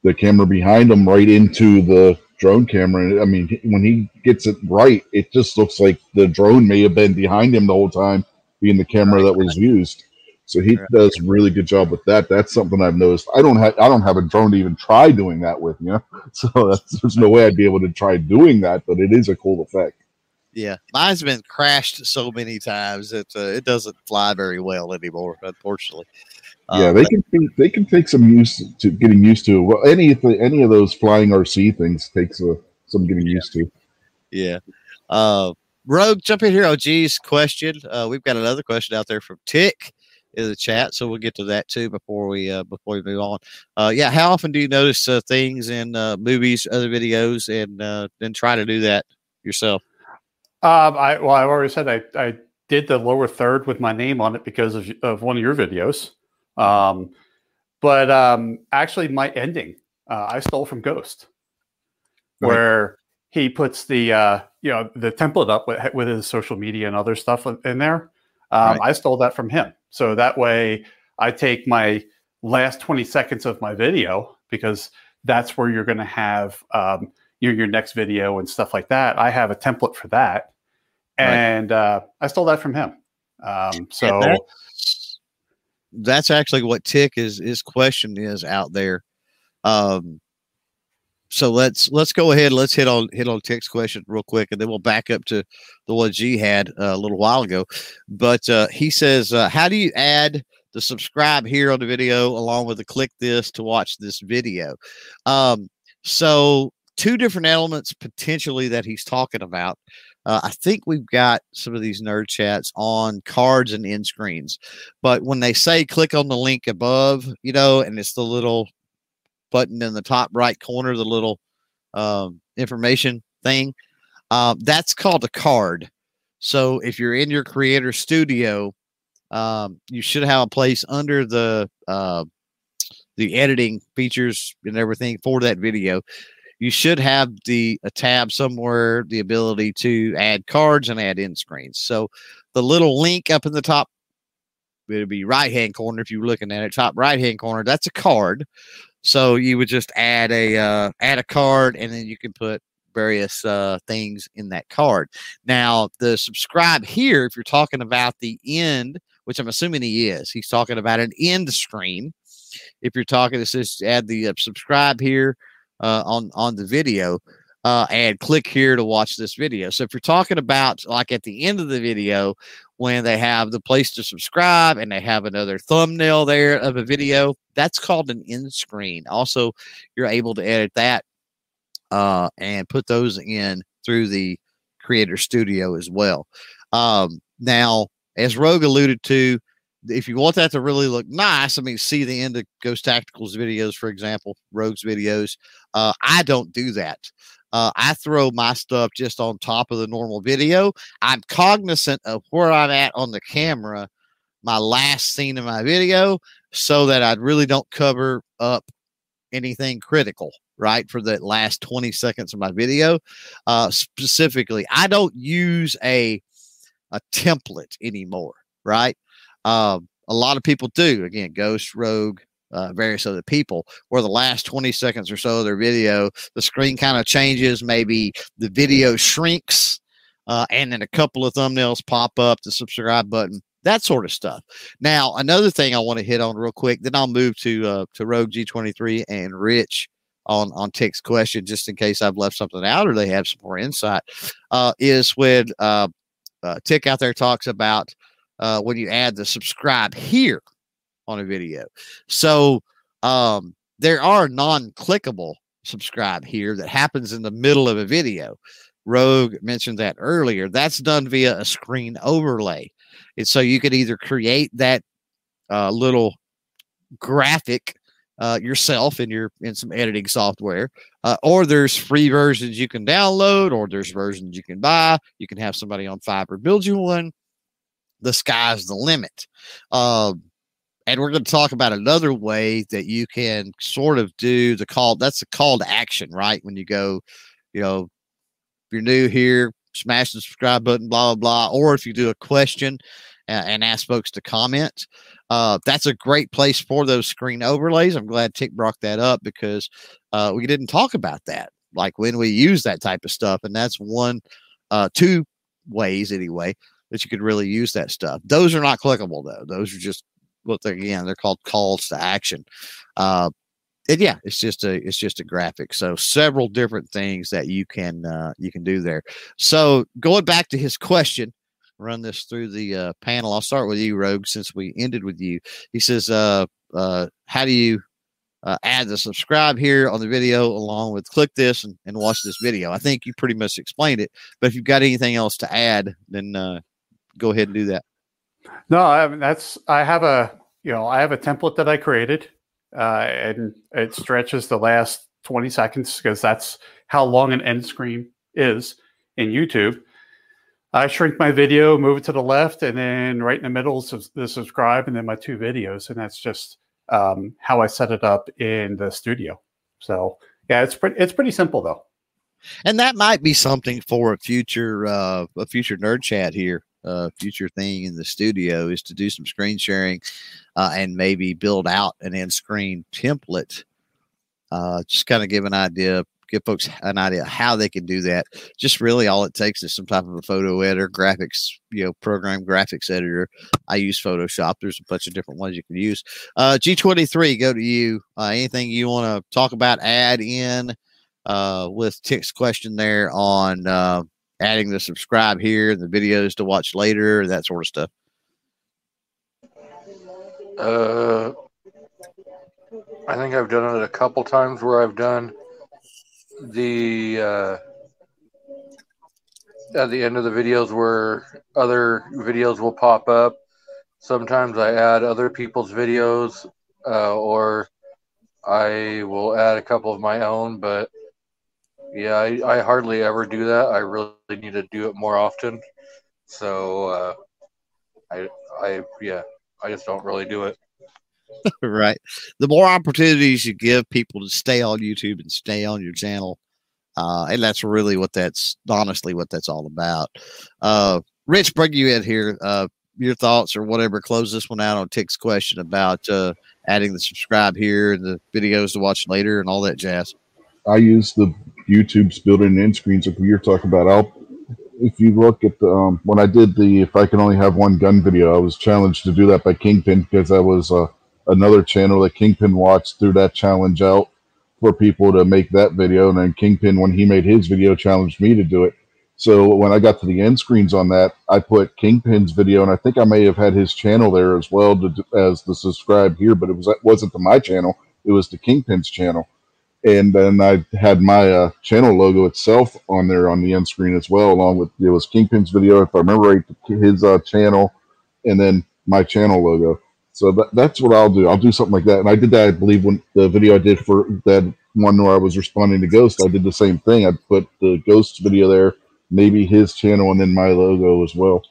the camera behind him right into the drone camera. I mean, when he gets it right, it just looks like the drone may have been behind him the whole time, being the camera that was used. So he does a really good job with that. That's something I've noticed. I don't have I don't have a drone to even try doing that with, you know. <laughs> So there's no way I'd be able to try doing that, but it is a cool effect. Yeah, mine's been crashed so many times that uh, it doesn't fly very well anymore, unfortunately. Yeah, Um, they can take- they can take some use to getting used to. Well, any of the, any of those flying RC things takes uh, some getting used to. Yeah. Uh, Rogue, jump in here. Oh, geez, question. Uh, we've got another question out there from Tick in the chat, so we'll get to that too before we uh, before we move on. Uh, yeah, how often do you notice uh, things in uh, movies, other videos, and uh, then try to do that yourself? Um, I well, I've already said I, I did the lower third with my name on it because of of one of your videos. Um, but um, actually, my ending uh, I stole from Ghost, Right. where he puts the uh, you know the template up with, with his social media and other stuff in there. Um, Right. I stole that from him, so that way I take my last twenty seconds of my video because that's where you're going to have um, your your next video and stuff like that. I have a template for that, Right. and uh, I stole that from him. Um, so that's, that's actually what Tick is his question is out there. Um, so let's let's go ahead. Let's hit on hit on Tick's question real quick, and then we'll back up to the one G had uh, a little while ago. But uh, he says, uh, "How do you add the subscribe here on the video along with the click this to watch this video?" Um, so two different elements potentially that he's talking about. Uh, I think we've got some of these nerd chats on cards and end screens, but when they say click on the link above, you know, and it's the little button in the top right corner, the little um, information thing, um, that's called a card. So if you're in your creator studio, um, you should have a place under the uh, the editing features and everything for that video you should have the a tab somewhere the ability to add cards and add end screens. So the little link up in the top it'll be right hand corner if you're looking at it top right hand corner that's a card. So you would just add a uh, add a card and then you can put various uh, things in that card. Now the subscribe here if you're talking about the end which i'm assuming he is he's talking about an end screen. If you're talking it says add the uh, subscribe here uh, on on the video uh, and click here to watch this video. So if you're talking about like at the end of the video when they have the place to subscribe and they have another thumbnail there of a video, that's called an end screen. Also, you're able to edit that uh, and put those in through the Creator Studio as well. Um, now, as Rogue alluded to, if you want that to really look nice, I mean, see the end of Ghost Tacticals videos, for example, Rogue's videos. Uh, I don't do that. Uh, I throw my stuff just on top of the normal video. I'm cognizant of where I'm at on the camera, my last scene of my video, so that I really don't cover up anything critical, right? For the last 20 seconds of my video. Uh, specifically, I don't use a a template anymore, right? Um, a lot of people do. Again, Ghost, Rogue, uh, various other people, where the last 20 seconds or so of their video, the screen kind of changes. Maybe the video shrinks, uh, and then a couple of thumbnails pop up, the subscribe button, that sort of stuff. Now, another thing I want to hit on real quick, then I'll move to uh, to Rogue G23 and Rich on on Tick's question, just in case I've left something out or they have some more insight. Uh, is when uh, uh, Tick out there talks about uh, when you add the subscribe here on a video. So um, there are non-clickable subscribe here that happens in the middle of a video. Rogue mentioned that earlier. That's done via a screen overlay. And so you could either create that uh, little graphic uh, yourself in your in some editing software, uh, or there's free versions you can download, or there's versions you can buy. You can have somebody on Fiverr build you one. The sky's the limit. Um, and we're going to talk about another way that you can sort of do the call. That's the call to action, right? When you go, you know, if you're new here, smash the subscribe button, blah, blah, blah. Or if you do a question and, ask folks to comment, uh, that's a great place for those screen overlays. I'm glad Tick brought that up because uh, we didn't talk about that, like when we use that type of stuff. And that's one, uh, two ways anyway that you could really use that stuff. Those are not clickable though. Those are just what they're again they're called calls to action. Uh, and yeah, it's just a it's just a graphic. So several different things that you can uh, you can do there. So going back to his question, run this through the uh, panel. I'll start with you, Rogue, since we ended with you. He says, uh, uh, "How do you uh, add the subscribe here on the video along with click this and, and watch this video?" I think you pretty much explained it. But if you've got anything else to add, then uh, go ahead and do that. No, I mean, that's I have a you know I have a template that I created, uh, and it stretches the last twenty seconds because that's how long an end screen is in YouTube. I shrink my video, move it to the left, and then right in the middle is the subscribe, and then my two videos, and that's just um, how I set it up in the studio. So yeah, it's pretty it's pretty simple though. And that might be something for a future uh, a future nerd chat here uh, future thing in the studio is to do some screen sharing uh, and maybe build out an end screen template. Uh, just kind of give an idea, give folks an idea how they can do that. Just really all it takes is some type of a photo editor, graphics, you know, program graphics editor. I use Photoshop. There's a bunch of different ones you can use. Uh, G23, go to you. Uh, anything you want to talk about, add in uh, with Tick's question there on uh, adding the subscribe here and the videos to watch later, and that sort of stuff? Uh, I think I've done it a couple times where I've done the uh, at the end of the videos where other videos will pop up. Sometimes I add other people's videos, uh, or I will add a couple of my own, but yeah, I, I hardly ever do that. I really need to do it more often. So uh, I I yeah, I just don't really do it. <laughs> right. The more opportunities you give people to stay on YouTube and stay on your channel, uh, and that's really what that's honestly what that's all about. Uh, Rich, bring you in here. Uh, your thoughts or whatever. Close this one out on Tick's question about uh, adding the subscribe here and the videos to watch later and all that jazz. I use the YouTube's building end screens like you're talking about. I'll if you look at the um, when I did the if I can only have one gun video, I was challenged to do that by Kingpin because that was uh, another channel that Kingpin watched threw that challenge out for people to make that video, and then Kingpin when he made his video challenged me to do it. So when I got to the end screens on that, I put Kingpin's video, and I think I may have had his channel there as well to, as the subscribe here, but it was wasn't to my channel; it was to Kingpin's channel and then I had my uh, channel logo itself on there on the end screen as well, along with it was Kingpin's video, if I remember right, his uh, channel, and then my channel logo. So that, that's what I'll do. I'll do something like that, and I did that. I believe when the video I did for that one where I was responding to Ghost, I did the same thing. I put the Ghost video there, maybe his channel, and then my logo as well.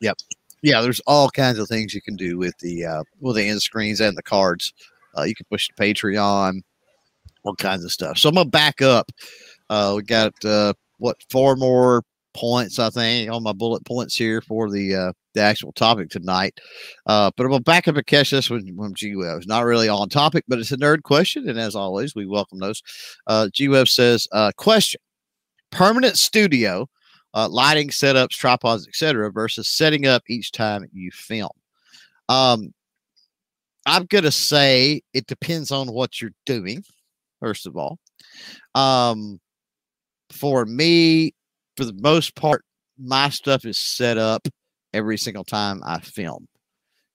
Yep. Yeah, there's all kinds of things you can do with the uh, with the end screens and the cards. Uh, you can push the Patreon all kinds of stuff. So I'm gonna back up. Uh, we got uh, what four more points I think on my bullet points here for the uh, the actual topic tonight. Uh, but I'm gonna back up and catch this one from G Web. It's not really on topic, but it's a nerd question, and as always, we welcome those. Uh, G Web says, uh, "Question: Permanent studio." Uh, lighting setups, tripods, etc., versus setting up each time you film. Um, I'm gonna say it depends on what you're doing first of all. Um, for me, for the most part, my stuff is set up every single time I film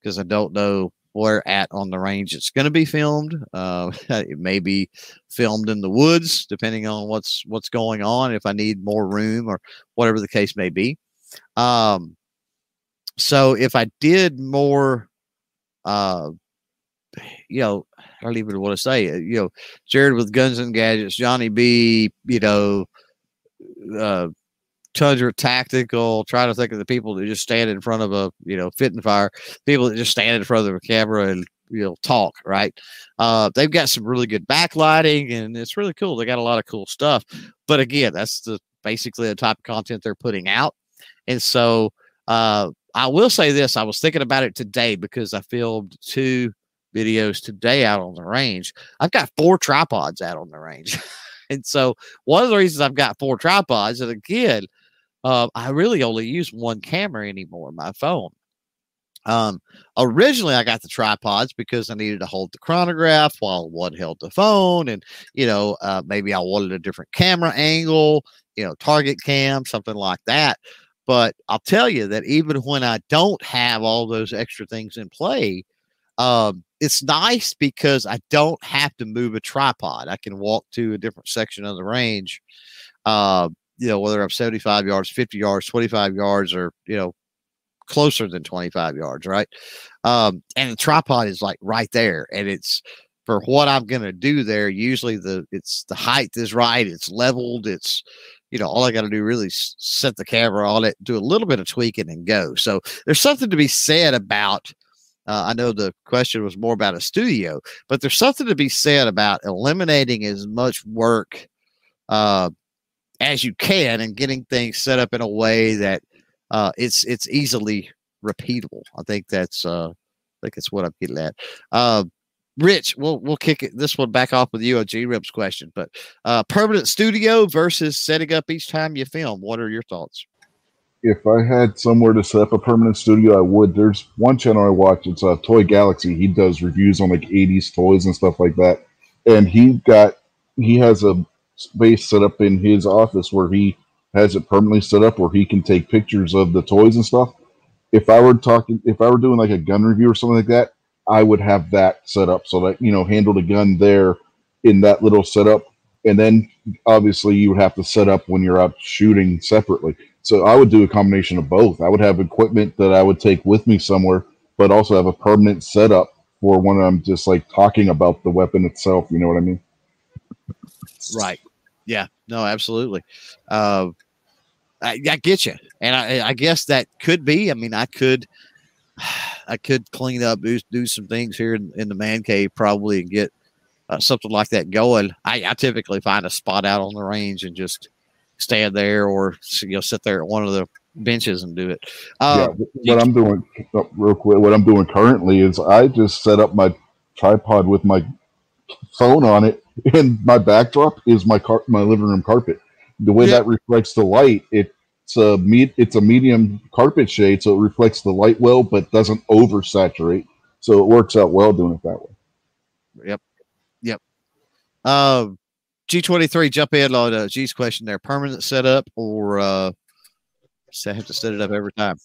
because I don't know where at on the range it's going to be filmed. Uh, <laughs> it may be filmed in the woods, depending on what's what's going on. If I need more room or whatever the case may be. Um, so if I did more, uh, you know, I don't even want to say it. You know, Jared with Guns and Gadgets, Johnny B, you know, uh, Tundra Tactical. Trying to think of the people that just stand in front of a you know fit and fire. People that just stand in front of a camera and you know talk. Right. Uh, they've got some really good backlighting and it's really cool. They got a lot of cool stuff. But again, that's the basically the type of content they're putting out. And so uh, I will say this: I was thinking about it today because I filmed two videos today out on the range. I've got four tripods out on the range. <laughs> and so one of the reasons I've got four tripods, and again, uh, I really only use one camera anymore, my phone. Um, originally I got the tripods because I needed to hold the chronograph while one held the phone, and you know, uh, maybe I wanted a different camera angle, you know, target cam, something like that. But I'll tell you that even when I don't have all those extra things in play, um, it's nice because I don't have to move a tripod. I can walk to a different section of the range. Uh, you know, whether I'm 75 yards, 50 yards, 25 yards, or you know, closer than 25 yards, right? Um, and the tripod is like right there, and it's for what I'm going to do there. Usually, the it's the height is right, it's leveled, it's you know, all I got to do really set the camera on it, do a little bit of tweaking, and go. So there's something to be said about uh, I know the question was more about a studio, but there's something to be said about eliminating as much work uh, as you can and getting things set up in a way that uh, it's it's easily repeatable. I think that's uh, I think that's what I'm getting at. Uh, Rich, we'll we'll kick it, this one back off with you a G Web's question, but uh, permanent studio versus setting up each time you film. What are your thoughts? If I had somewhere to set up a permanent studio, I would. There's one channel I watch. It's uh, Toy Galaxy. He does reviews on like 80s toys and stuff like that. And he got he has a space set up in his office where he has it permanently set up where he can take pictures of the toys and stuff. If I were talking, if I were doing like a gun review or something like that, I would have that set up so that you know handle the gun there in that little setup, and then obviously you would have to set up when you're out shooting separately so I would do a combination of both. I would have equipment that I would take with me somewhere, but also have a permanent setup for when I'm just like talking about the weapon itself. You know what I mean? Right. Yeah. No, absolutely. Uh, I, I get you, and I, I guess that could be. I mean, I could, <sighs> I could clean up, do, do some things here in, in the man cave, probably, and get uh, something like that going. I, I typically find a spot out on the range and just stand there or you know sit there at one of the benches and do it. Uh, yeah, what I'm doing real quick, what I'm doing currently is I just set up my tripod with my phone on it, <laughs> and my backdrop is my car- my living room carpet. The way yeah. that reflects the light, it's a me- it's a medium carpet shade, so it reflects the light well, but doesn't oversaturate. So it works out well doing it that way. Yep. Yep. Um, G23, jump in on uh, G's question there. Permanent setup or uh, have to set it up every time?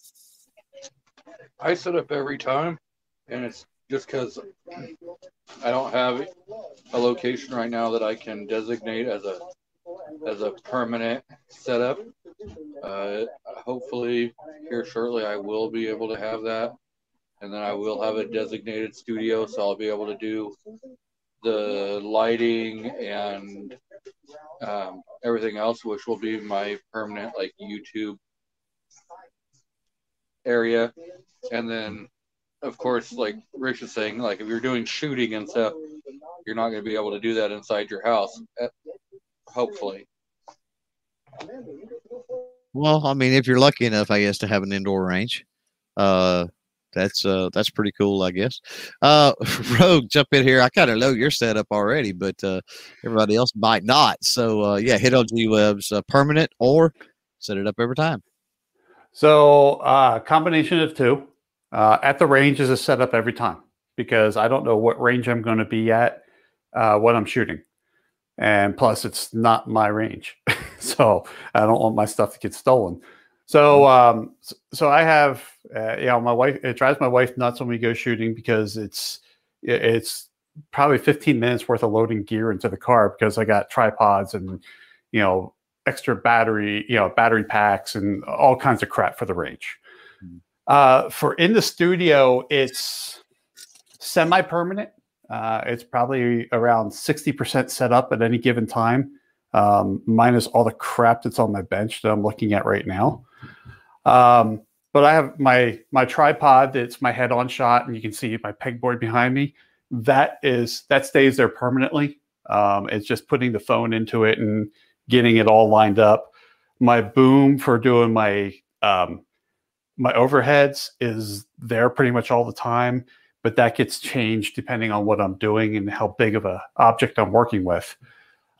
I set up every time, and it's just because I don't have a location right now that I can designate as a as a permanent setup. Uh, hopefully, here shortly, I will be able to have that, and then I will have a designated studio, so I'll be able to do the lighting and um, everything else, which will be my permanent like YouTube area. And then, of course, like Rich is saying, like if you're doing shooting and stuff, you're not going to be able to do that inside your house. Eh, hopefully. Well, I mean, if you're lucky enough, I guess, to have an indoor range, uh, that's uh that's pretty cool, I guess. Uh <laughs> Rogue, jump in here. I kind of know your setup already, but uh everybody else might not. So uh yeah, hit on G Webs uh, permanent or set it up every time. So uh combination of two. Uh at the range is a setup every time because I don't know what range I'm going to be at uh when I'm shooting. And plus it's not my range. <laughs> so I don't want my stuff to get stolen. So, um, so I have, uh, you know, my wife. It drives my wife nuts when we go shooting because it's it's probably 15 minutes worth of loading gear into the car because I got tripods and you know extra battery, you know, battery packs and all kinds of crap for the range. Mm-hmm. Uh, for in the studio, it's semi-permanent. Uh, it's probably around 60% set up at any given time. um, minus all the crap that's on my bench that I'm looking at right now. Um, but I have my my tripod that's my head on shot, and you can see my pegboard behind me. That is that stays there permanently. Um, it's just putting the phone into it and getting it all lined up. My boom for doing my um, my overheads is there pretty much all the time, but that gets changed depending on what I'm doing and how big of a object I'm working with.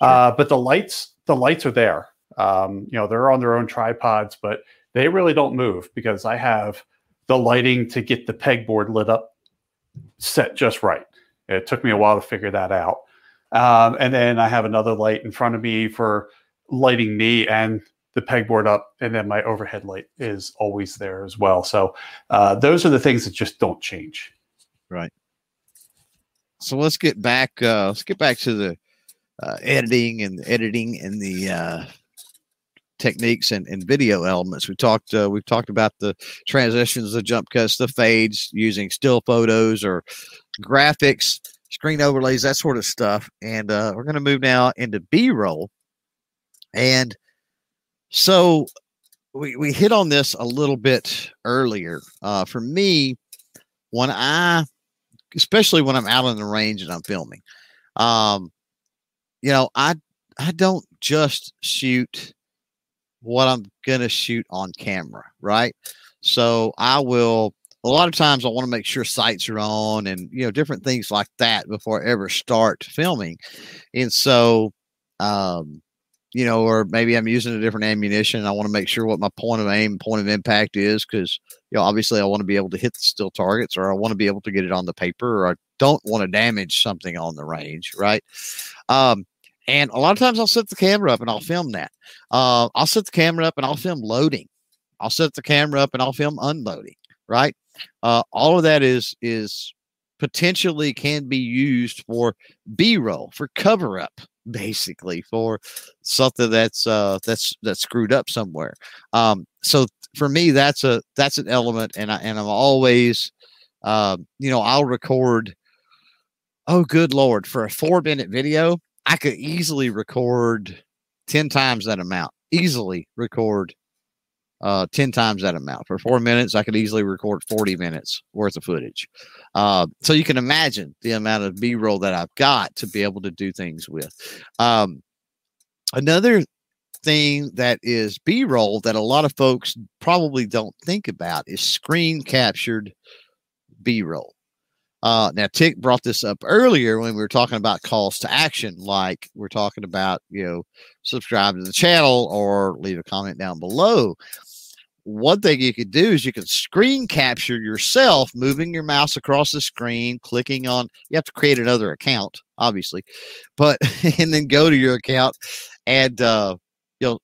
Sure. Uh, but the lights, the lights are there. Um, you know, they're on their own tripods, but they really don't move because I have the lighting to get the pegboard lit up set just right. It took me a while to figure that out. Um, and then I have another light in front of me for lighting me and the pegboard up. And then my overhead light is always there as well. So uh, those are the things that just don't change. Right. So let's get back. Uh, let's get back to the uh, editing and editing and the uh, techniques and, and video elements. We talked uh, we've talked about the transitions, the jump cuts, the fades, using still photos or graphics, screen overlays, that sort of stuff. And uh, we're going to move now into B roll. And so we, we hit on this a little bit earlier. Uh, for me, when I, especially when I'm out on the range and I'm filming, um, you know, I I don't just shoot what I'm going to shoot on camera, right? So I will a lot of times I want to make sure sights are on and you know different things like that before I ever start filming. And so um you know, or maybe I'm using a different ammunition. I want to make sure what my point of aim, point of impact is, because you know, obviously, I want to be able to hit the still targets, or I want to be able to get it on the paper, or I don't want to damage something on the range, right? Um, and a lot of times I'll set the camera up and I'll film that. Uh, I'll set the camera up and I'll film loading. I'll set the camera up and I'll film unloading. Right. Uh, all of that is is potentially can be used for b-roll for cover up <laughs> basically for something that's uh that's that's screwed up somewhere um so for me that's a that's an element and i and i'm always uh, you know i'll record oh good lord for a four minute video I could easily record 10 times that amount, easily record uh, 10 times that amount. For four minutes, I could easily record 40 minutes worth of footage. Uh, so you can imagine the amount of B roll that I've got to be able to do things with. Um, another thing that is B roll that a lot of folks probably don't think about is screen captured B roll. Uh, now, Tick brought this up earlier when we were talking about calls to action, like we're talking about, you know, subscribe to the channel or leave a comment down below. One thing you could do is you can screen capture yourself moving your mouse across the screen, clicking on, you have to create another account, obviously, but, <laughs> and then go to your account and, uh, you know,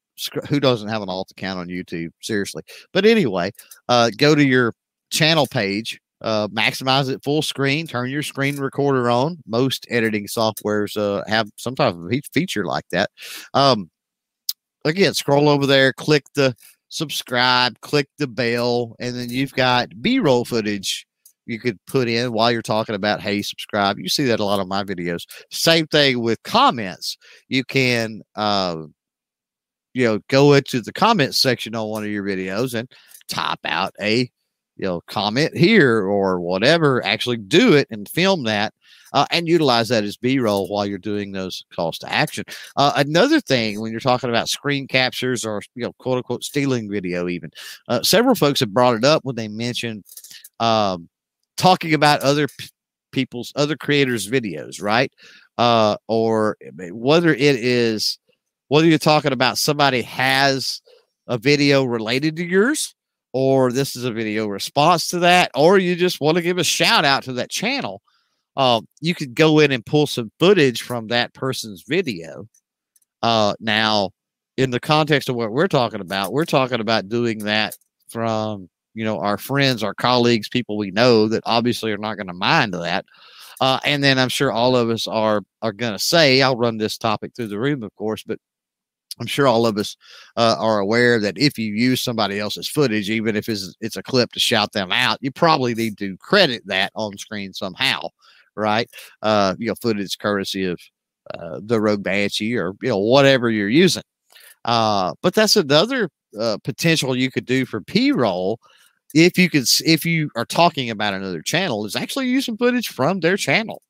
who doesn't have an alt account on YouTube? Seriously. But anyway, uh, go to your channel page uh, maximize it full screen, turn your screen recorder on. Most editing softwares uh, have some type of feature like that. Um, again, scroll over there, click the subscribe, click the bell, and then you've got B roll footage you could put in while you're talking about, hey, subscribe. You see that a lot of my videos. Same thing with comments. You can, uh, you know, go into the comment section on one of your videos and type out a you know, comment here or whatever, actually do it and film that uh, and utilize that as B roll while you're doing those calls to action. Uh, another thing, when you're talking about screen captures or, you know, quote unquote stealing video, even uh, several folks have brought it up when they mentioned um, talking about other p- people's, other creators' videos, right? Uh, or whether it is, whether you're talking about somebody has a video related to yours or this is a video response to that, or you just want to give a shout out to that channel, uh, you could go in and pull some footage from that person's video. Uh, now, in the context of what we're talking about, we're talking about doing that from you know our friends, our colleagues, people we know that obviously are not going to mind that. Uh, and then I'm sure all of us are are going to say, I'll run this topic through the room, of course, but I'm sure all of us uh, are aware that if you use somebody else's footage, even if it's, it's a clip to shout them out, you probably need to credit that on screen somehow, right? Uh, you know, footage courtesy of uh, the Rode Banshee or you know whatever you're using. Uh, but that's another uh, potential you could do for B roll if you could if you are talking about another channel is actually using footage from their channel,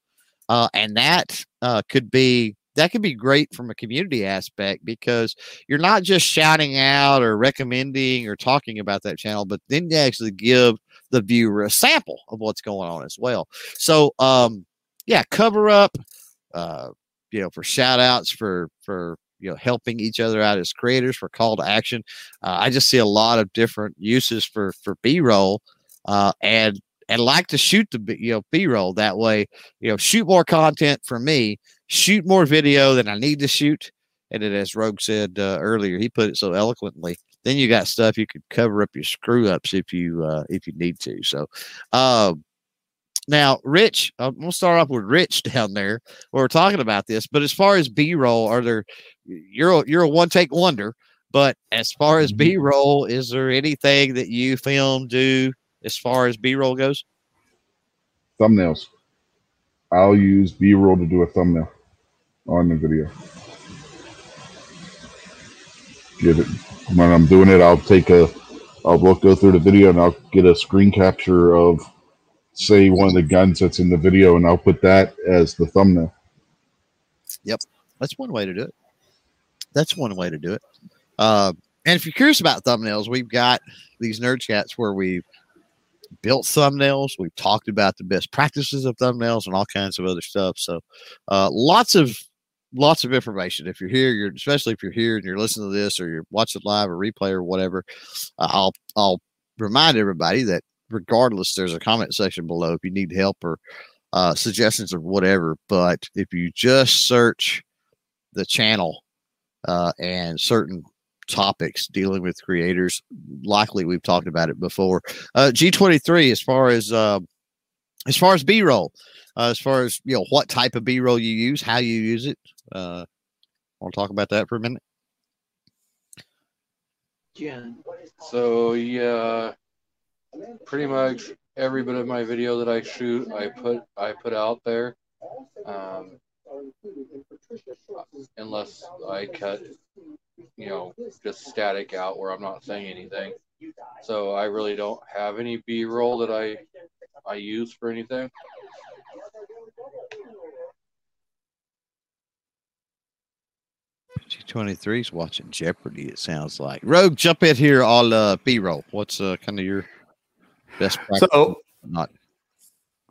uh, and that uh, could be that could be great from a community aspect because you're not just shouting out or recommending or talking about that channel, but then you actually give the viewer a sample of what's going on as well. So, um, yeah, cover up, uh, you know, for shout outs for, for, you know, helping each other out as creators for call to action. Uh, I just see a lot of different uses for, for B roll, uh, and, and like to shoot the, you know, B roll that way, you know, shoot more content for me, shoot more video than I need to shoot. And then, as Rogue said uh, earlier, he put it so eloquently. Then you got stuff you could cover up your screw ups if you uh, if you need to. So, uh, now Rich, I'm gonna start off with Rich <laughs> down there. We're talking about this, but as far as B roll, are there? You're a, you're a one take wonder. But as far as B roll, is there anything that you film do as far as B roll goes? Thumbnails. I'll use B roll to do a thumbnail on the video. Get it when I'm doing it. I'll take a, I'll look, go through the video and I'll get a screen capture of, say, one of the guns that's in the video, and I'll put that as the thumbnail. Yep, that's one way to do it. That's one way to do it. Uh, and if you're curious about thumbnails, we've got these nerd chats where we've built thumbnails. We've talked about the best practices of thumbnails and all kinds of other stuff. So, uh, lots of lots of information. If you're here, you're especially if you're here and you're listening to this or you're watching live or replay or whatever. Uh, I'll I'll remind everybody that regardless, there's a comment section below if you need help or uh, suggestions or whatever. But if you just search the channel uh, and certain topics dealing with creators, likely we've talked about it before. Uh, G23, as far as uh, as far as B roll, uh, as far as you know, what type of B roll you use, how you use it. Uh, want to talk about that for a minute? Yeah. So yeah, pretty much every bit of my video that I shoot, I put I put out there. Um, unless I cut, you know, just static out where I'm not saying anything. So I really don't have any B-roll that I I use for anything. G23 is watching Jeopardy, it sounds like. Rogue, jump in here all uh, B roll. What's uh, kind of your best practice? So, not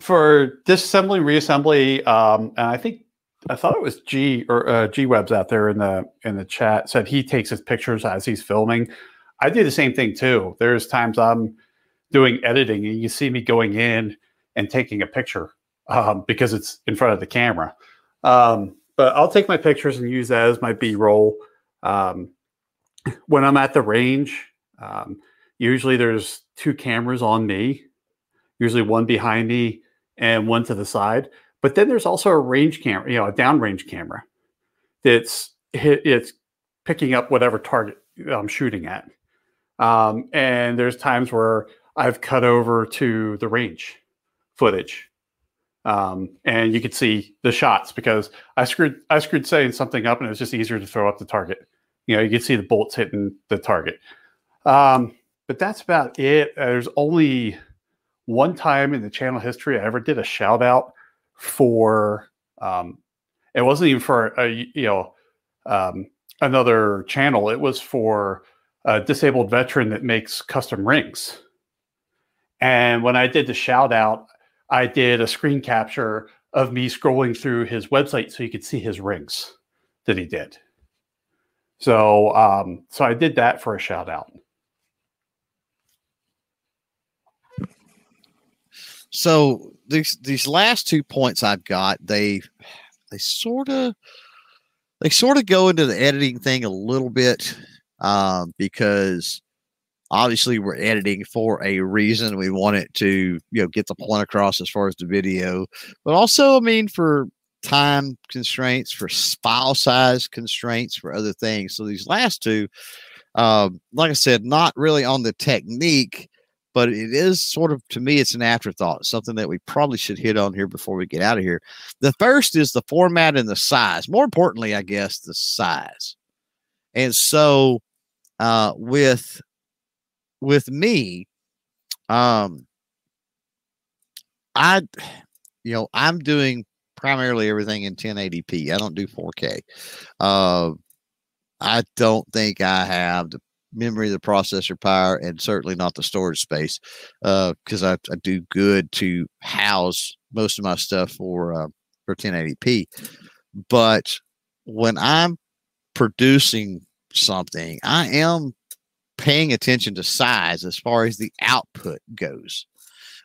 for disassembly, reassembly, um, and I think I thought it was G or uh, G Web's out there in the in the chat said he takes his pictures as he's filming. I do the same thing too. There's times I'm doing editing and you see me going in and taking a picture um, because it's in front of the camera. Um, but I'll take my pictures and use that as my B roll. Um, when I'm at the range, um, usually there's two cameras on me, usually one behind me and one to the side. But then there's also a range camera, you know, a downrange camera that's it's picking up whatever target I'm shooting at. Um, and there's times where I've cut over to the range footage um, and you can see the shots because I screwed I screwed setting something up and it was just easier to throw up the target. You know, you could see the bolts hitting the target. Um, but that's about it. There's only one time in the channel history I ever did a shout out for. Um, it wasn't even for a you know um, another channel. It was for a disabled veteran that makes custom rings. And when I did the shout out, I did a screen capture of me scrolling through his website so you could see his rings that he did. So, um, so I did that for a shout out. So these these last two points I've got, they they sort of they sort of go into the editing thing a little bit um, because obviously we're editing for a reason. We want it to you know get the point across as far as the video. But also i mean for time constraints for file size constraints for other things. So these last two um, like i said not really on the technique but it is sort of to me it's an afterthought, something that we probably should hit on here before we get out of here. The first is the format and the size. More importantly, I guess the size. And so uh, with with me, um, I you know I'm doing primarily everything in 1080p. I don't do 4K. Uh, I don't think I have the memory, the processor power, and certainly not the storage space because uh, I, I, do good to house most of my stuff for uh, for 1080p. But when I'm producing something, I am paying attention to size as far as the output goes.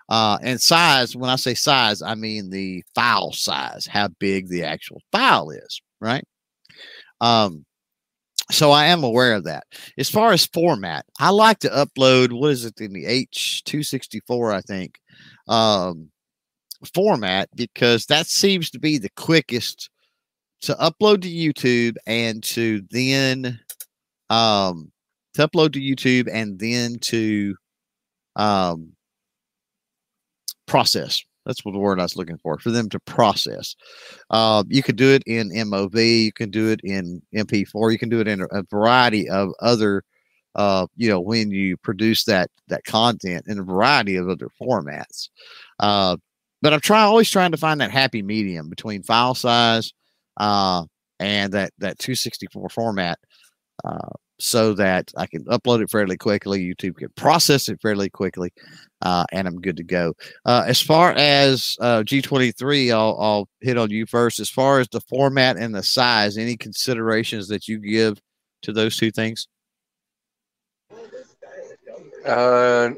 Uh, and size, when I say size, I mean the file size, how big the actual file is, right? Um, so I am aware of that. As far as format, I like to upload what is it in the H264, I think, um, format because that seems to be the quickest to upload to YouTube and to then um, to upload to YouTube and then to um, process. That's what the word I was looking for, for them to process. Uh, you could do it in MOV, you can do it in MP4, you can do it in a, variety of other, uh, you know, when you produce that that content in a variety of other formats. Uh, but I'm trying always trying to find that happy medium between file size uh, and that that 264 format. Uh, so that I can upload it fairly quickly. YouTube can process it fairly quickly, uh, and I'm good to go. Uh, as far as uh, G23, I'll, I'll hit on you first. As far as the format and the size, any considerations that you give to those two things? Uh,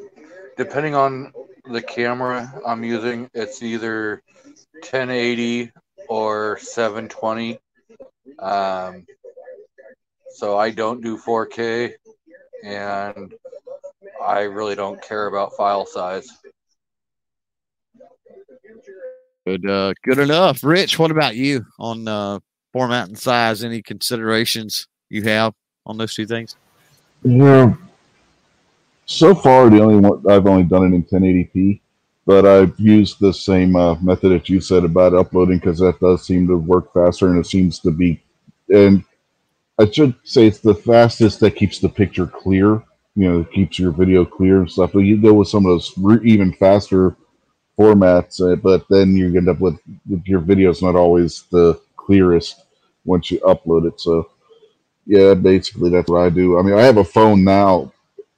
depending on the camera I'm using, it's either 1080 or 720. Um, so I don't do 4K, and I really don't care about file size. Good, uh, good enough. Rich, what about you on uh, format and size? Any considerations you have on those two things? Yeah. So far, the only one I've only done it in 1080p, but I've used the same uh, method that you said about uploading because that does seem to work faster and it seems to be. And I should say it's the fastest that keeps the picture clear. You know, keeps your video clear and stuff. But you go with some of those even faster formats, uh, but then you end up with, your video's not always the clearest once you upload it. So, yeah, basically that's what I do. I mean, I have a phone now.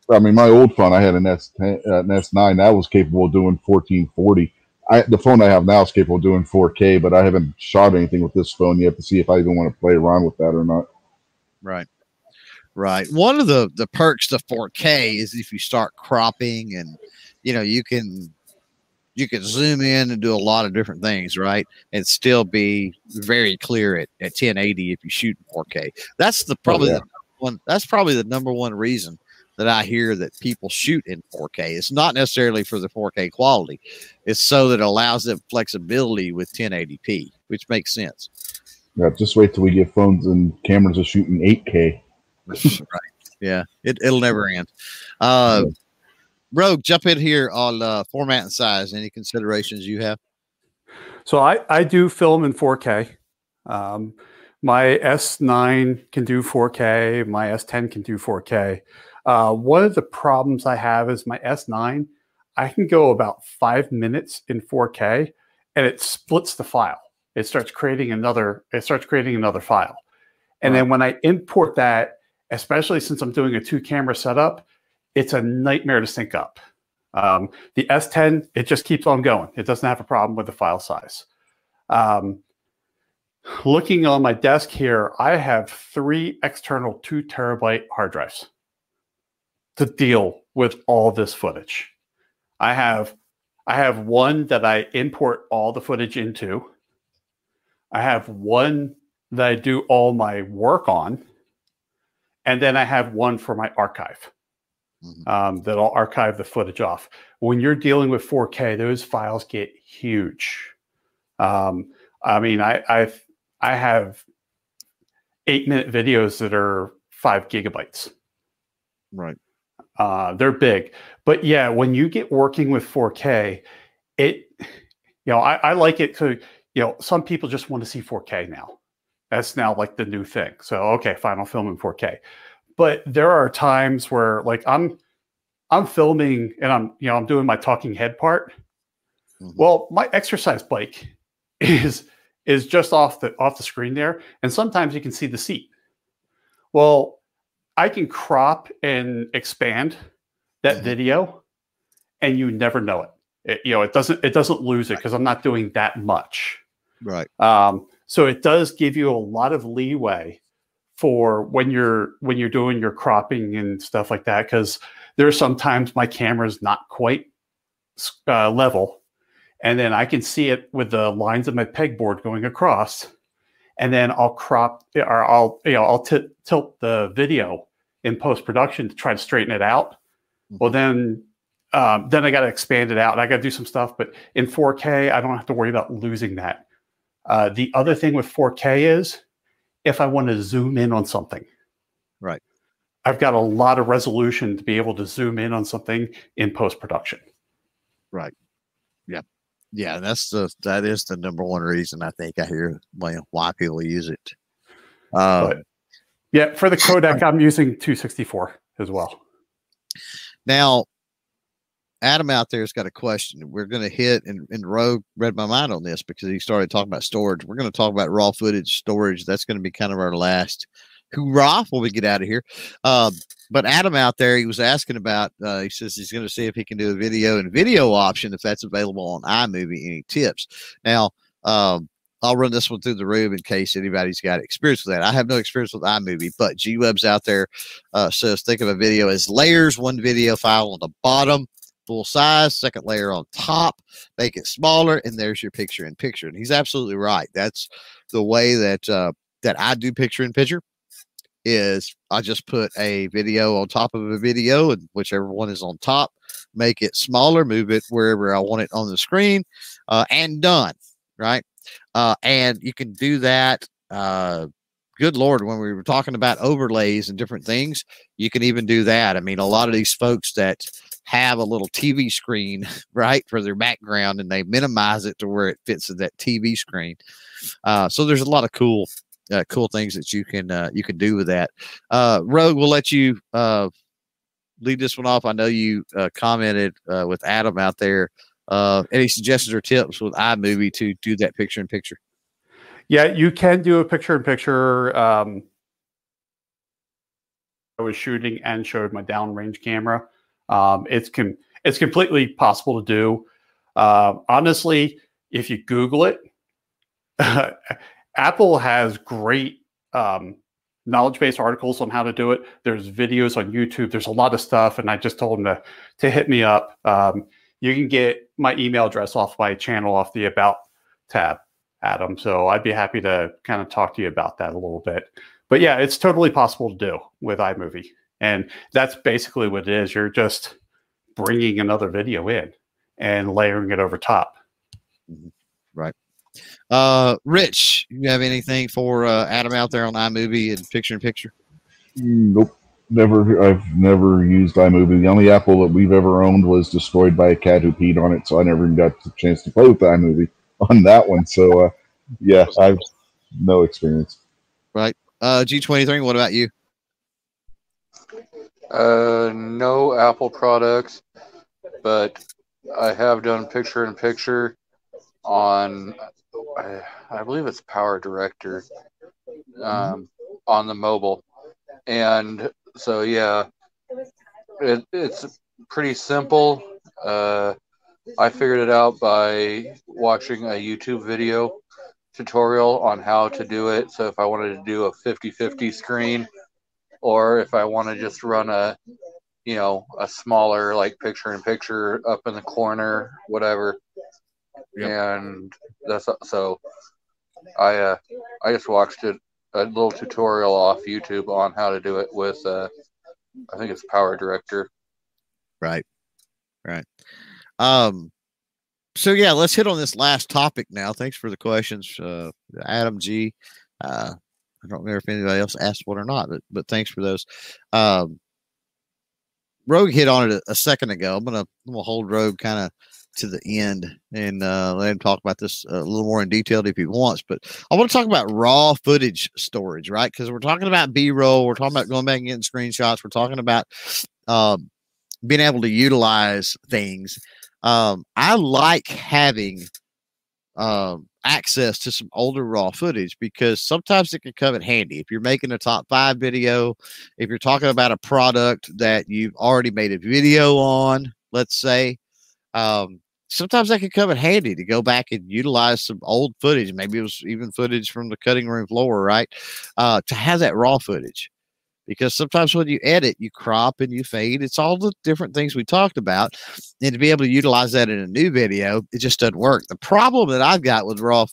I mean, my old phone, I had an S10, uh, an S9 that was capable of doing 1440. I, the phone I have now is capable of doing 4K, but I haven't shot anything with this phone yet to see if I even want to play around with that or not. Right. Right. One of the the perks to 4K is if you start cropping and you know you can you can zoom in and do a lot of different things, right? And still be very clear at, at 1080 if you shoot 4K. That's the oh, probably oh, yeah. the one that's probably the number one reason that I hear that people shoot in 4K. It's not necessarily for the 4K quality. It's so that it allows them flexibility with 1080p, which makes sense. Yeah, just wait till we get phones and cameras are shooting 8K. <laughs> right. Yeah, it, it'll never end. Uh, Rogue, jump in here on uh, format and size. Any considerations you have? So I, I do film in 4K. Um, my S9 can do 4K. My S10 can do 4K. Uh, one of the problems I have is my S9. I can go about five minutes in 4K, and it splits the file it starts creating another it starts creating another file. And then when i import that especially since i'm doing a two camera setup it's a nightmare to sync up. Um, the s10 it just keeps on going. It doesn't have a problem with the file size. Um, looking on my desk here i have three external two terabyte hard drives to deal with all this footage. I have i have one that i import all the footage into I have one that I do all my work on, and then I have one for my archive mm-hmm. um, that I'll archive the footage off. When you're dealing with 4K, those files get huge. Um, I mean, I I've, I have eight minute videos that are five gigabytes. Right. Uh, they're big, but yeah, when you get working with 4K, it, you know, I, I like it to, you know, some people just want to see 4K now. That's now like the new thing. So okay, fine, I'll film in 4K. But there are times where like I'm, I'm filming and I'm, you know, I'm doing my talking head part. Mm-hmm. Well, my exercise bike <laughs> is is just off the off the screen there, and sometimes you can see the seat. Well, I can crop and expand that mm-hmm. video, and you never know it. it. You know, it doesn't it doesn't lose it because I'm not doing that much. Right. Um, so it does give you a lot of leeway for when you're when you're doing your cropping and stuff like that. Because there's sometimes my camera's not quite uh, level, and then I can see it with the lines of my pegboard going across and then I'll crop or I'll you know I'll t- tilt the video in post production to try to straighten it out. Mm-hmm. Well, then um, then I got to expand it out. I got to do some stuff, but in 4K, I don't have to worry about losing that. Uh, the other thing with 4K is if I want to zoom in on something, right? I've got a lot of resolution to be able to zoom in on something in post production. Right. Yeah yeah, that's the that is the number one reason I think I hear why people use it. Um, yeah, for the codec, <clears throat> I'm using 264 as well. Now, Adam out there's got a question. We're going to hit, and, and Rogue read my mind on this because he started talking about storage. We're going to talk about raw footage storage. That's going to be kind of our last hoorah when we get out of here. Um, but Adam out there, he was asking about. Uh, he says he's going to see if he can do a video and video option if that's available on iMovie. Any tips? Now, um, I'll run this one through the room in case anybody's got experience with that. I have no experience with iMovie, but G Web's out there uh, says think of a video as layers. One video file on the bottom, full size. Second layer on top, make it smaller, and there's your picture in picture. And he's absolutely right. That's the way that uh, that I do picture in picture is I just put a video on top of a video, and whichever one is on top, make it smaller, move it wherever I want it on the screen, uh, and done. Right. Uh, and you can do that. Uh, good Lord, when we were talking about overlays and different things, you can even do that. I mean, a lot of these folks that have a little TV screen, <laughs> right, for their background and they minimize it to where it fits in that TV screen. Uh, so there's a lot of cool uh, cool things that you can uh, you can do with that. Uh, Rogue, we'll let you uh, lead this one off. I know you uh, commented uh, with Adam out there. Uh, any suggestions or tips with iMovie to do that picture in picture? Yeah, you can do a picture in picture. Um, I was shooting and showed my downrange camera. Um, it's com- it's completely possible to do. Uh, honestly, if you Google it, <laughs> Apple has great um, knowledge base articles on how to do it. There's videos on YouTube. There's a lot of stuff, and I just told them to to hit me up. Um, you can get my email address off my channel off the about tab, Adam. So I'd be happy to kind of talk to you about that a little bit. But yeah, it's totally possible to do with iMovie, and that's basically what it is. You're just bringing another video in and layering it over top. Mm-hmm. Right. Uh, Rich, you have anything for uh, Adam out there on iMovie and picture in picture? Nope. Never. I've never used iMovie. The only Apple that we've ever owned was destroyed by a cat who peed on it, so I never even got the chance to play with iMovie <laughs> on that one. So, uh, yeah, I've no experience. Right. Uh, G23, what about you? Uh, no Apple products, but I have done picture in picture on I, I believe it's PowerDirector mm-hmm. um, on the mobile, and so yeah, it, it's pretty simple. Uh, I figured it out by watching a YouTube video tutorial on how to do it. So if I wanted to do a 50-50 screen, or if I want to just run a you know a smaller like picture in picture up in the corner, whatever Yep. And that's so I uh, I just watched it a little tutorial off YouTube on how to do it with uh, I think it's PowerDirector. Right. Right. Um so yeah, let's hit on this last topic now. Thanks for the questions, uh, Adam G. Uh, I don't remember if anybody else asked one or not, but but thanks for those. Um, Rogue hit on it a, a second ago. I'm gonna I'm gonna hold Rogue kind of to the end and uh, let him talk about this a little more in detail if he wants. But I want to talk about raw footage storage, right? Because we're talking about B roll, we're talking about going back and getting screenshots, we're talking about um, being able to utilize things. Um, I like having um, access to some older raw footage because sometimes it can come in handy. If you're making a top five video, if you're talking about a product that you've already made a video on, let's say, um, sometimes that can come in handy to go back and utilize some old footage. Maybe it was even footage from the cutting room floor, right? Uh, to have that raw footage because sometimes when you edit, you crop and you fade. It's all the different things we talked about. And to be able to utilize that in a new video, it just doesn't work. The problem that I've got with raw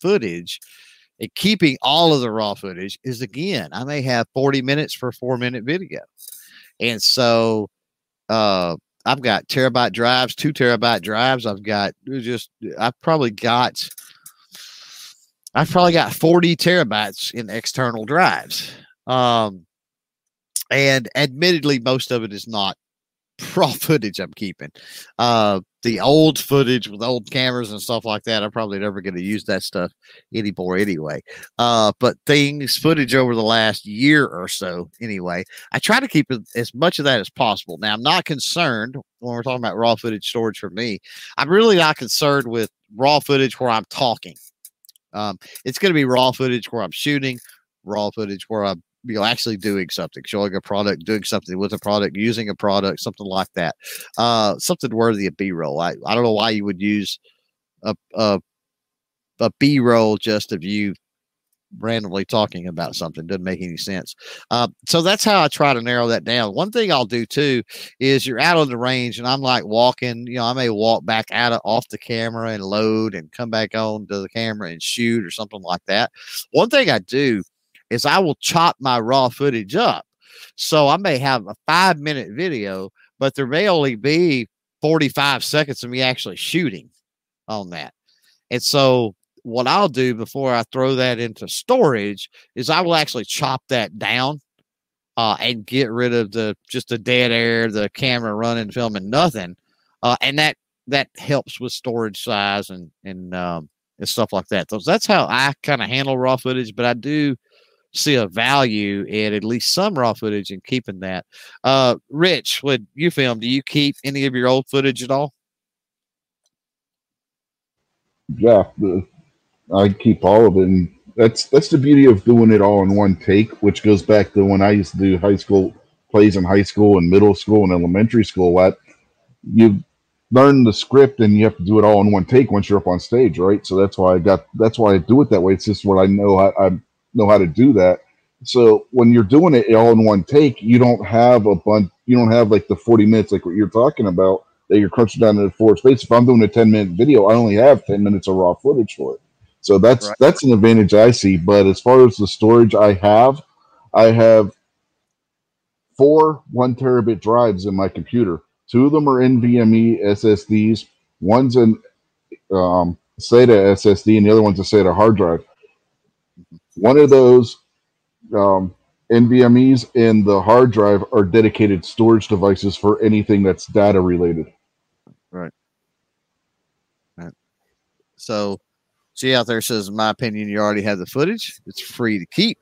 footage and keeping all of the raw footage is again, I may have 40 minutes for a four minute video. And so uh, I've got terabyte drives, two terabyte drives. I've got just, I've probably got, I've probably got 40 terabytes in external drives. Um, and admittedly, most of it is not raw <laughs> footage I'm keeping. Uh, the old footage with old cameras and stuff like that, I'm probably never going to use that stuff anymore anyway. Uh, but things, footage over the last year or so, anyway, I try to keep as much of that as possible. Now, I'm not concerned when we're talking about raw footage storage for me. I'm really not concerned with raw footage where I'm talking. Um, it's going to be raw footage where I'm shooting, raw footage where I'm you know actually doing something showing a product doing something with a product using a product something like that. Uh something worthy of b-roll. I, I don't know why you would use a a, a b-roll just of you randomly talking about something. Doesn't make any sense. Uh, so that's how i try to narrow that down. One thing i'll do too is you're out on the range and i'm like walking you know i may walk back out of off the camera and load and come back on to the camera and shoot or something like that. One thing i do is I will chop my raw footage up. So I may have a five minute video, but there may only be 45 seconds of me actually shooting on that. And so what I'll do before I throw that into storage is I will actually chop that down uh, and get rid of the just the dead air, the camera running, filming nothing. Uh, and that that helps with storage size and and um, and stuff like that. So that's how I kind of handle raw footage. But I do see a value in at least some raw footage and keeping that. Uh, Rich, when you film, do you keep any of your old footage at all? Yeah, I keep all of it. And that's that's the beauty of doing it all in one take, which goes back to when I used to do high school plays in high school and middle school and elementary school. What you learn the script and you have to do it all in one take once you're up on stage, right? So that's why I got that's why I do it that way. It's just what I know I, I'm know how to do that. So when you're doing it all in one take, you don't have a bunch. You don't have like the 40 minutes like what you're talking about that you're crunching down into four space. If I'm doing a 10 minute video, I only have 10 minutes of raw footage for it. So that's right. that's an advantage I see. But as far as the storage I have, I have four one terabyte drives in my computer. Two of them are NVMe SSDs. One's an um, SATA SSD, and the other one's a SATA hard drive. One of those um, NVMe's and the hard drive are dedicated storage devices for anything that's data related. Right. Right. So, see out there says, in my opinion, you already have the footage. It's free to keep.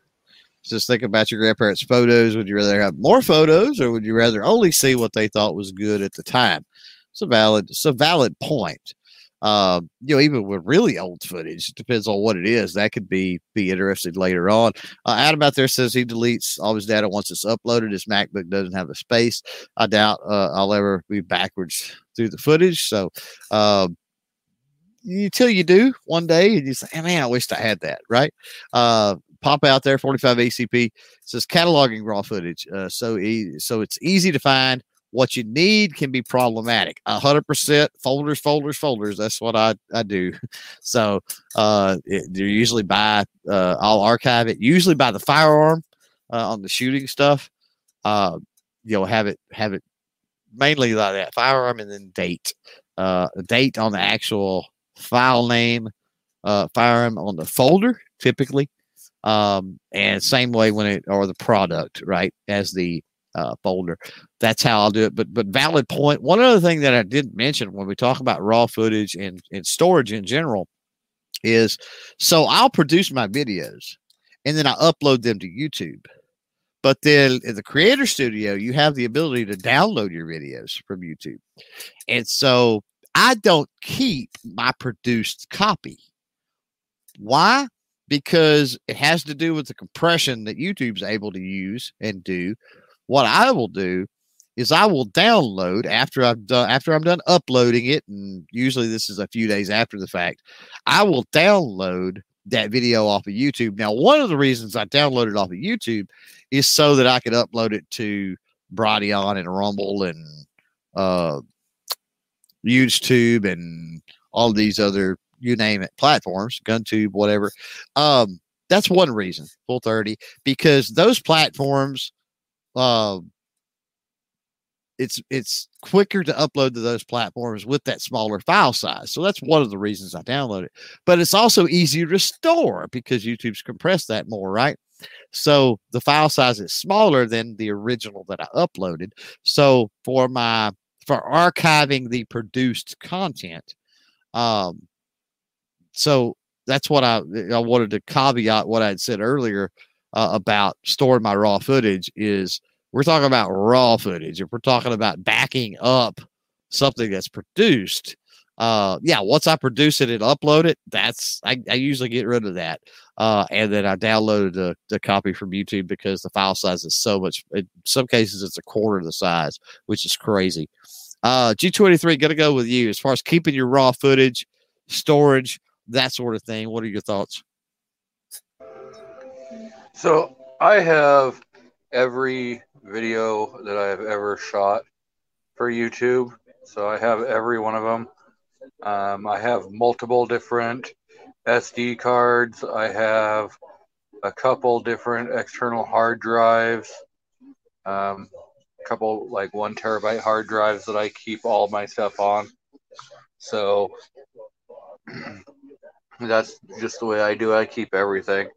Just think about your grandparents' photos. Would you rather have more photos, or would you rather only see what they thought was good at the time? It's a valid, it's a valid point uh, you know, even with really old footage, depends on what it is. That could be be interested later on. Uh, Adam out there says he deletes all his data once it's uploaded. His MacBook doesn't have the space. I doubt uh, I'll ever be backwards through the footage. So, uh, until you do one day, and you say, hey, "Man, I wish I had that." Right? Uh, pop out there 45 ACP says cataloging raw footage. Uh, so e- so it's easy to find what you need can be problematic. A hundred percent folders, folders, folders. That's what I, I do. <laughs> So uh, it, you usually buy. Uh, I'll archive it usually by the firearm uh, on the shooting stuff. Uh, you'll have it have it mainly like that firearm and then date. Uh, date on the actual file name, uh, firearm on the folder typically, um, and same way when it or the product right as the uh, folder. That's how I'll do it. But but valid point. One other thing that I didn't mention when we talk about raw footage and, and storage in general is so I'll produce my videos and then I upload them to YouTube. But then in the creator studio, you have the ability to download your videos from YouTube. And so I don't keep my produced copy. Why? Because it has to do with the compression that YouTube's able to use and do. What I will do is I will download after I've done after I'm done uploading it, and usually this is a few days after the fact. I will download that video off of YouTube. Now, one of the reasons I downloaded off of YouTube is so that I could upload it to Brighteon and Rumble and uh, YouTube and all of these other you name it platforms, GunTube, whatever. Um, that's one reason, Full30, because those platforms, uh, it's it's quicker to upload to those platforms with that smaller file size. So that's one of the reasons I download it. But it's also easier to store because YouTube's compressed that more, right? So the file size is smaller than the original that I uploaded. So for my for archiving the produced content, um, so that's what I I wanted to caveat what I had said earlier uh, about storing my raw footage is we're talking about raw footage. If we're talking about backing up something that's produced, uh, yeah, once I produce it and upload it, that's I, I usually get rid of that. Uh, and then I downloaded the, the copy from YouTube because the file size is so much. In some cases, it's a quarter of the size, which is crazy. Uh, G23, gonna go with you as far as keeping your raw footage, storage, that sort of thing. What are your thoughts? So I have every video that I have ever shot for YouTube. So I have every one of them. Um, I have multiple different SD cards. I have a couple different external hard drives. Um, a couple like one terabyte hard drives that I keep all my stuff on. So <clears throat> that's just the way I do. I keep everything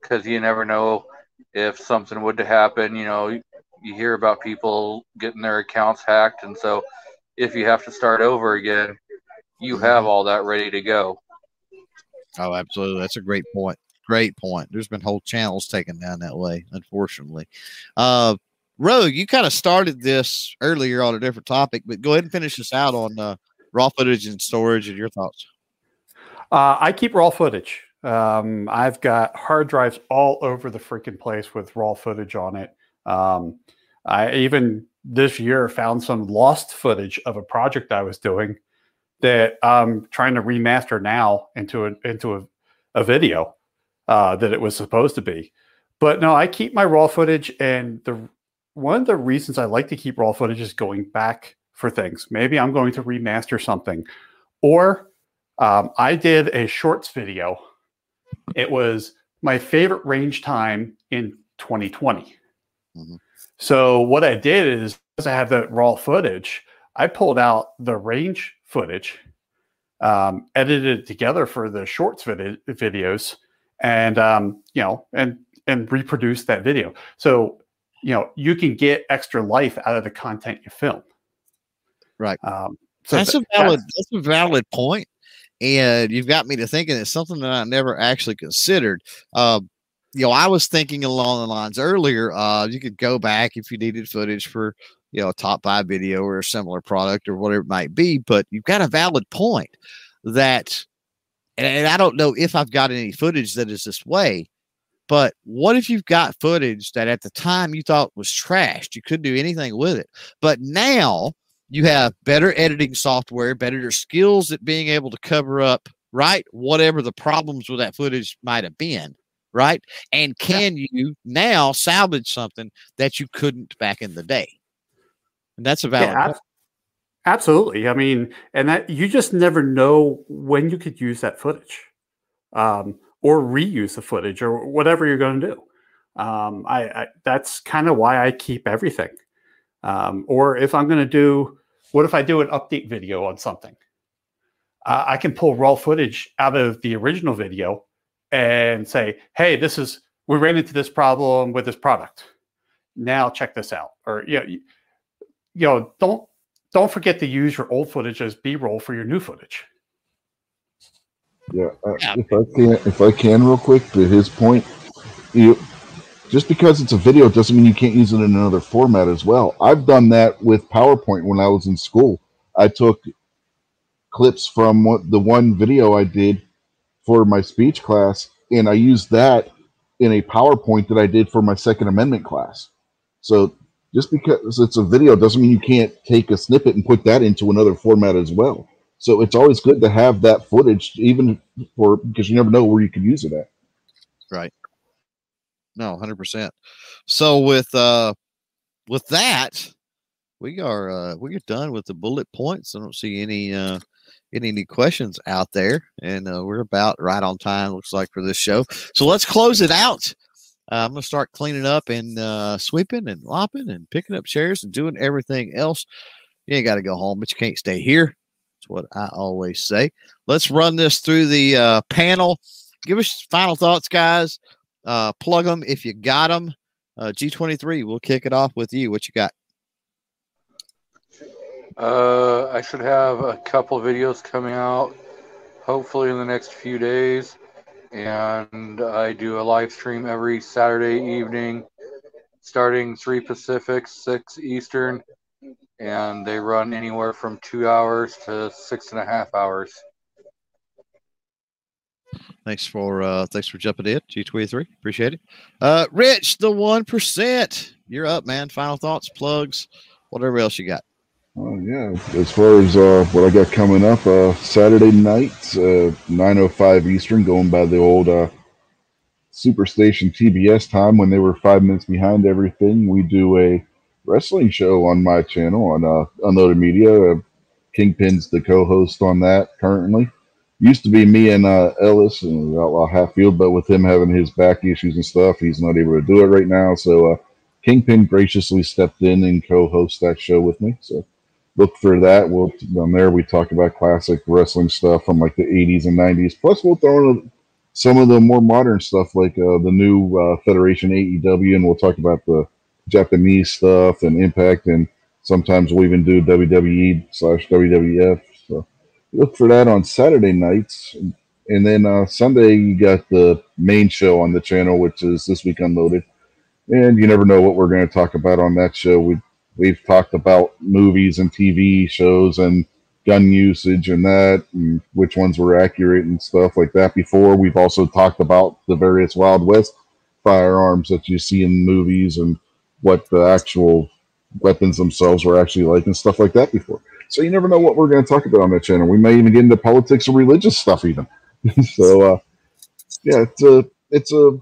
because you never know if something would happen. You know, you hear about people getting their accounts hacked, and so if you have to start over again, you have all that ready to go. Oh, absolutely. That's a great point. Great point. There's been whole channels taken down that way, unfortunately. Uh, Rogue, you kind of started this earlier on a different topic, but go ahead and finish this out on uh, raw footage and storage and your thoughts. Uh, I keep raw footage. Um, I've got hard drives all over the freaking place with raw footage on it. Um, I even this year found some lost footage of a project I was doing that I'm trying to remaster now into a, into a, a video uh, that it was supposed to be. But no, I keep my raw footage, and the one of the reasons I like to keep raw footage is going back for things. Maybe I'm going to remaster something, or um, I did a shorts video. It was my favorite range time in 2020. Mm-hmm. So what I did is, because I have that raw footage, I pulled out the range footage, um, edited it together for the shorts vid- videos, and um, you know, and and reproduced that video. So you know, you can get extra life out of the content you film. Right. Um, so that's th- a valid. That's, that's a valid point, and you've got me to thinking it's something that I never actually considered. Uh, you know, I was thinking along the lines earlier. Uh, you could go back if you needed footage for you know a top five video or a similar product or whatever it might be. But you've got a valid point that, and I don't know if I've got any footage that is this way. But what if you've got footage that at the time you thought was trashed? You couldn't do anything with it. But now you have better editing software, better skills at being able to cover up, right? Whatever the problems with that footage might have been right? And can yeah. you now salvage something that you couldn't back in the day? And that's a valid. Yeah, absolutely. I mean, and that you just never know when you could use that footage, um, or reuse the footage, or whatever you're going to do. Um, I, I, that's kind of why I keep everything. Um, or if I'm going to do, what if I do an update video on something? Uh, I can pull raw footage out of the original video and say, hey, this is, we ran into this problem with this product. now check this out, or yeah, you, you know, don't don't forget to use your old footage as B-roll for your new footage. Yeah, uh, if I can, if I can, real quick, to his point, you just because it's a video doesn't mean you can't use it in another format as well. I've done that with PowerPoint when I was in school. I took clips from what, the one video I did for my speech class, and I used that in a PowerPoint that I did for my Second Amendment class. So just because it's a video doesn't mean you can't take a snippet and put that into another format as well. So it's always good to have that footage, even for because you never know where you can use it at. Right. No, hundred percent. So with uh with that, we are uh we are done with the bullet points. I don't see any uh any, any questions out there, and uh, we're about right on time. Looks like for this show. So let's close it out. Uh, I'm gonna start cleaning up and uh, sweeping and lopping and picking up chairs and doing everything else. You ain't got to go home, but you can't stay here. That's what I always say. Let's run this through the uh, panel. Give us final thoughts, guys. Uh, plug them if you got them. Uh, G23, we'll kick it off with you. What you got? Uh, I should have a couple videos coming out, hopefully in the next few days. And I do a live stream every Saturday evening, starting 3 Pacific, 6 Eastern. And they run anywhere from two hours to six and a half hours. Thanks for uh thanks for jumping in, G23. Appreciate it. Uh Rich, the one percent. You're up, man. Final thoughts, plugs, whatever else you got. Oh yeah. As far as uh, what I got coming up, uh, Saturday night, uh, nine oh five Eastern, going by the old uh, Superstation TBS time when they were five minutes behind everything. We do a wrestling show on my channel on uh, Unloaded Media. Uh, Kingpin's the co-host on that currently. Used to be me and uh, Ellis and Outlaw Hatfield, but with him having his back issues and stuff, he's not able to do it right now. So uh, Kingpin graciously stepped in and co-host that show with me. So look for that. We'll on there we talk about classic wrestling stuff from like the 80s and 90s. Plus, we'll throw in some of the more modern stuff like uh, the new uh, Federation AEW, and we'll talk about the Japanese stuff and Impact, and sometimes we'll even do WWE slash WWF. Look for that on Saturday nights. And then uh, Sunday, you got the main show on the channel, which is This Week Unloaded. And you never know what we're going to talk about on that show. We, we've talked about movies and TV shows and gun usage and that, and which ones were accurate and stuff like that before. We've also talked about the various Wild West firearms that you see in movies and what the actual weapons themselves were actually like and stuff like that before. So you never know what we're going to talk about on that channel. We may even get into politics or religious stuff even. <laughs> so uh, yeah, it's a it's a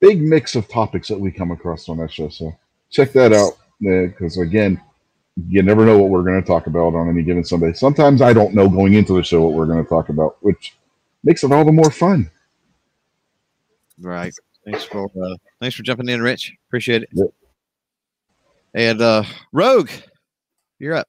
big mix of topics that we come across on that show. So check that out because again, you never know what we're going to talk about on any given Sunday. Sometimes I don't know going into the show what we're going to talk about, which makes it all the more fun. Right. Thanks for uh, thanks for jumping in, Rich. Appreciate it. Yep. And uh, Rogue, you're up.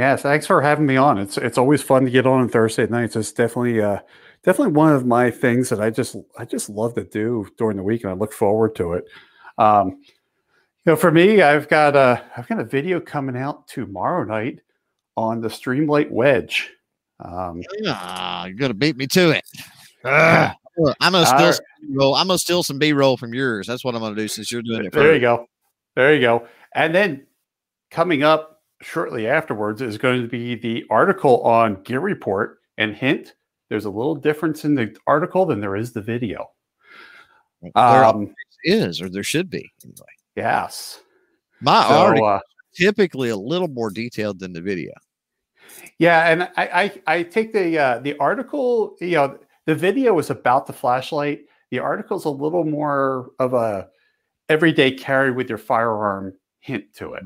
Yes, thanks for having me on. It's it's always fun to get on on Thursday nights. It's definitely uh definitely one of my things that I just I just love to do during the week, and I look forward to it. Um, you know, for me, I've got a I've got a video coming out tomorrow night on the Streamlight Wedge. Um, Ah, you're gonna beat me to it. Ah, <sighs> I'm gonna steal some B-roll. I'm gonna steal some B-roll from yours. That's what I'm gonna do since you're doing it. There you go. There you go. And then coming up shortly afterwards is going to be the article on Gear Report. And hint, there's a little difference in the article than there is the video. There Um, is, or there should be. Anyway, yes. my So, article uh, typically a little more detailed than the video. yeah, and I, I, I take the uh, the article. You know, the video is about the flashlight. The article's a little more of a everyday carry with your firearm hint to it.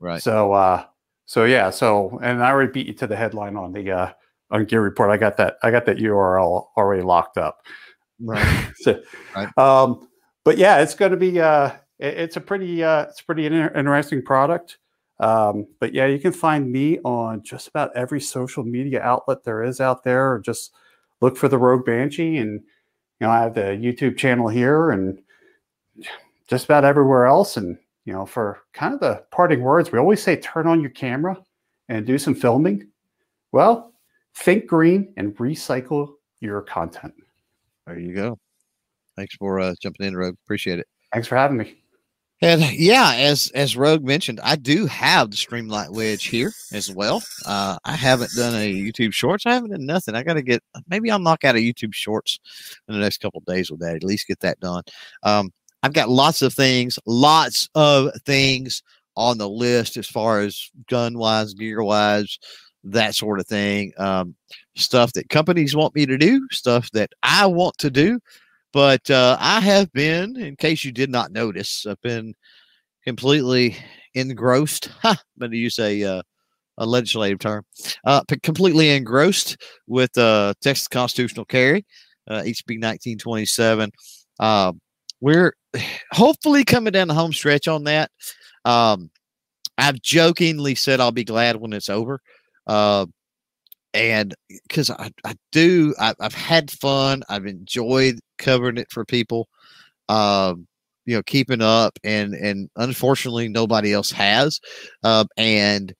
Right. So uh so yeah, so and I already beat you to the headline on the uh on Gear Report. I got that I got that URL already locked up. Right. <laughs> So, Right. um but yeah, it's going to be uh it- it's a pretty uh it's a pretty inter- interesting product. Um but yeah, you can find me on just about every social media outlet there is out there or just look for the Rogue Banshee and you know, I have the YouTube channel here and just about everywhere else. And, you know, for kind of the parting words, we always say turn on your camera and do some filming. Well, think green and recycle your content. There you go. Thanks for uh, jumping in, Rogue. Appreciate it. Thanks for having me. And yeah, as as Rogue mentioned, I do have the Streamlight Wedge here as well. Uh, I haven't done a YouTube Shorts. I haven't done nothing. I got to get maybe I'll knock out a YouTube Shorts in the next couple days with that. At least get that done. Um, I've got lots of things, lots of things on the list as far as gun wise, gear wise, that sort of thing. Um, stuff that companies want me to do, stuff that I want to do. But uh, I have been, in case you did not notice, I've been completely engrossed. I'm going to use a, uh, a legislative term. Uh, completely engrossed with uh, Texas constitutional carry, uh, HB 1927. Uh, we're <sighs> hopefully coming down the home stretch on that. Um, I've jokingly said I'll be glad when it's over. Uh, and because I, I do, I, have had fun. I've enjoyed covering it for people, um, you know, keeping up, and and unfortunately, nobody else has. Um, and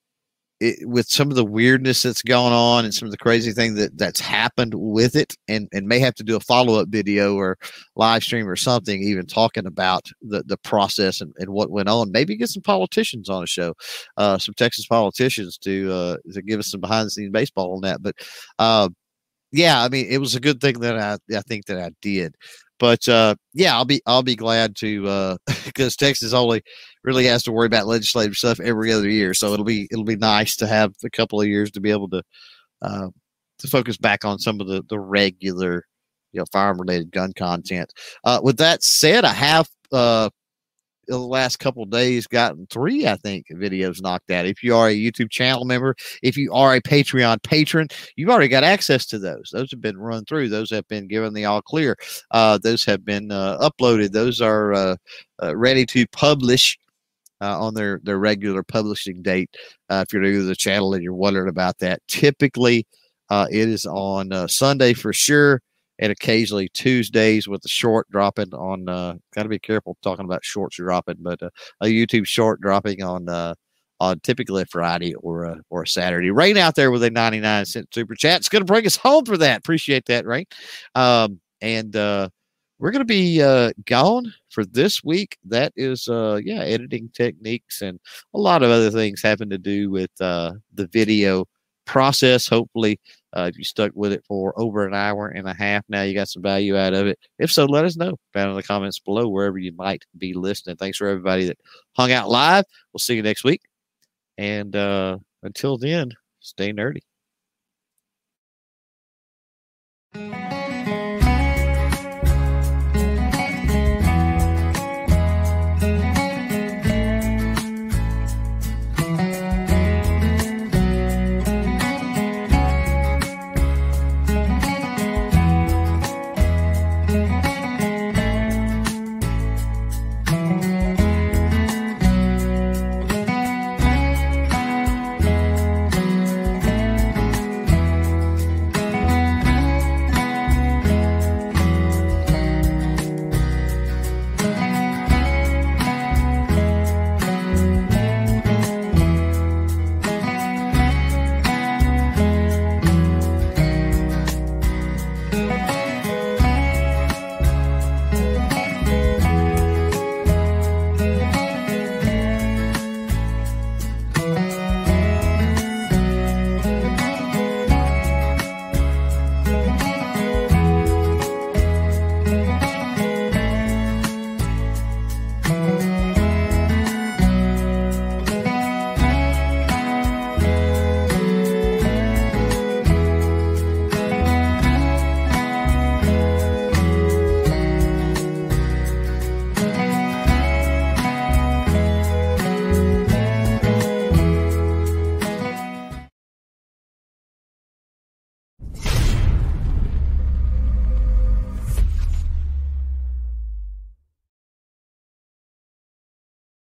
it, with some of the weirdness that's gone on and some of the crazy thing that that's happened with it and and may have to do a follow-up video or live stream or something even talking about the the process and, and what went on. Maybe get some politicians on a show uh, some texas politicians to uh, to give us some behind the scenes baseball on that. But uh, yeah i mean it was a good thing that i i think that i did but uh, yeah, I'll be I'll be glad to because uh, <laughs> Texas only really has to worry about legislative stuff every other year, so it'll be it'll be nice to have a couple of years to be able to uh, to focus back on some of the the regular you know firearm related gun content. Uh, with that said, I have uh, the last couple days gotten three, I think, videos knocked out. If you are a YouTube channel member, if you are a Patreon patron, you've already got access to those. Those have been run through. Those have been given the all clear. Uh, those have been uh, uploaded. Those are uh, uh ready to publish. Uh, on their, their regular publishing date. Uh, if you're new to the channel and you're wondering about that, typically it is on Sunday for sure and occasionally Tuesdays with the short dropping on. Uh, Got to be careful talking about shorts dropping, but uh, a YouTube short dropping on uh, on typically a Friday or a or a Saturday. Rain out there with a ninety nine cent super chat. It's going to bring us home for that. Appreciate that, Rain. Um, and uh, we're going to be uh, gone for this week. That is, uh, yeah, editing techniques and a lot of other things having to do with uh, the video process. Hopefully, uh, if you stuck with it for over an hour and a half, now you got some value out of it. If so, let us know down in the comments below wherever you might be listening. Thanks for everybody that hung out live. We'll see you next week. And uh, until then, stay nerdy.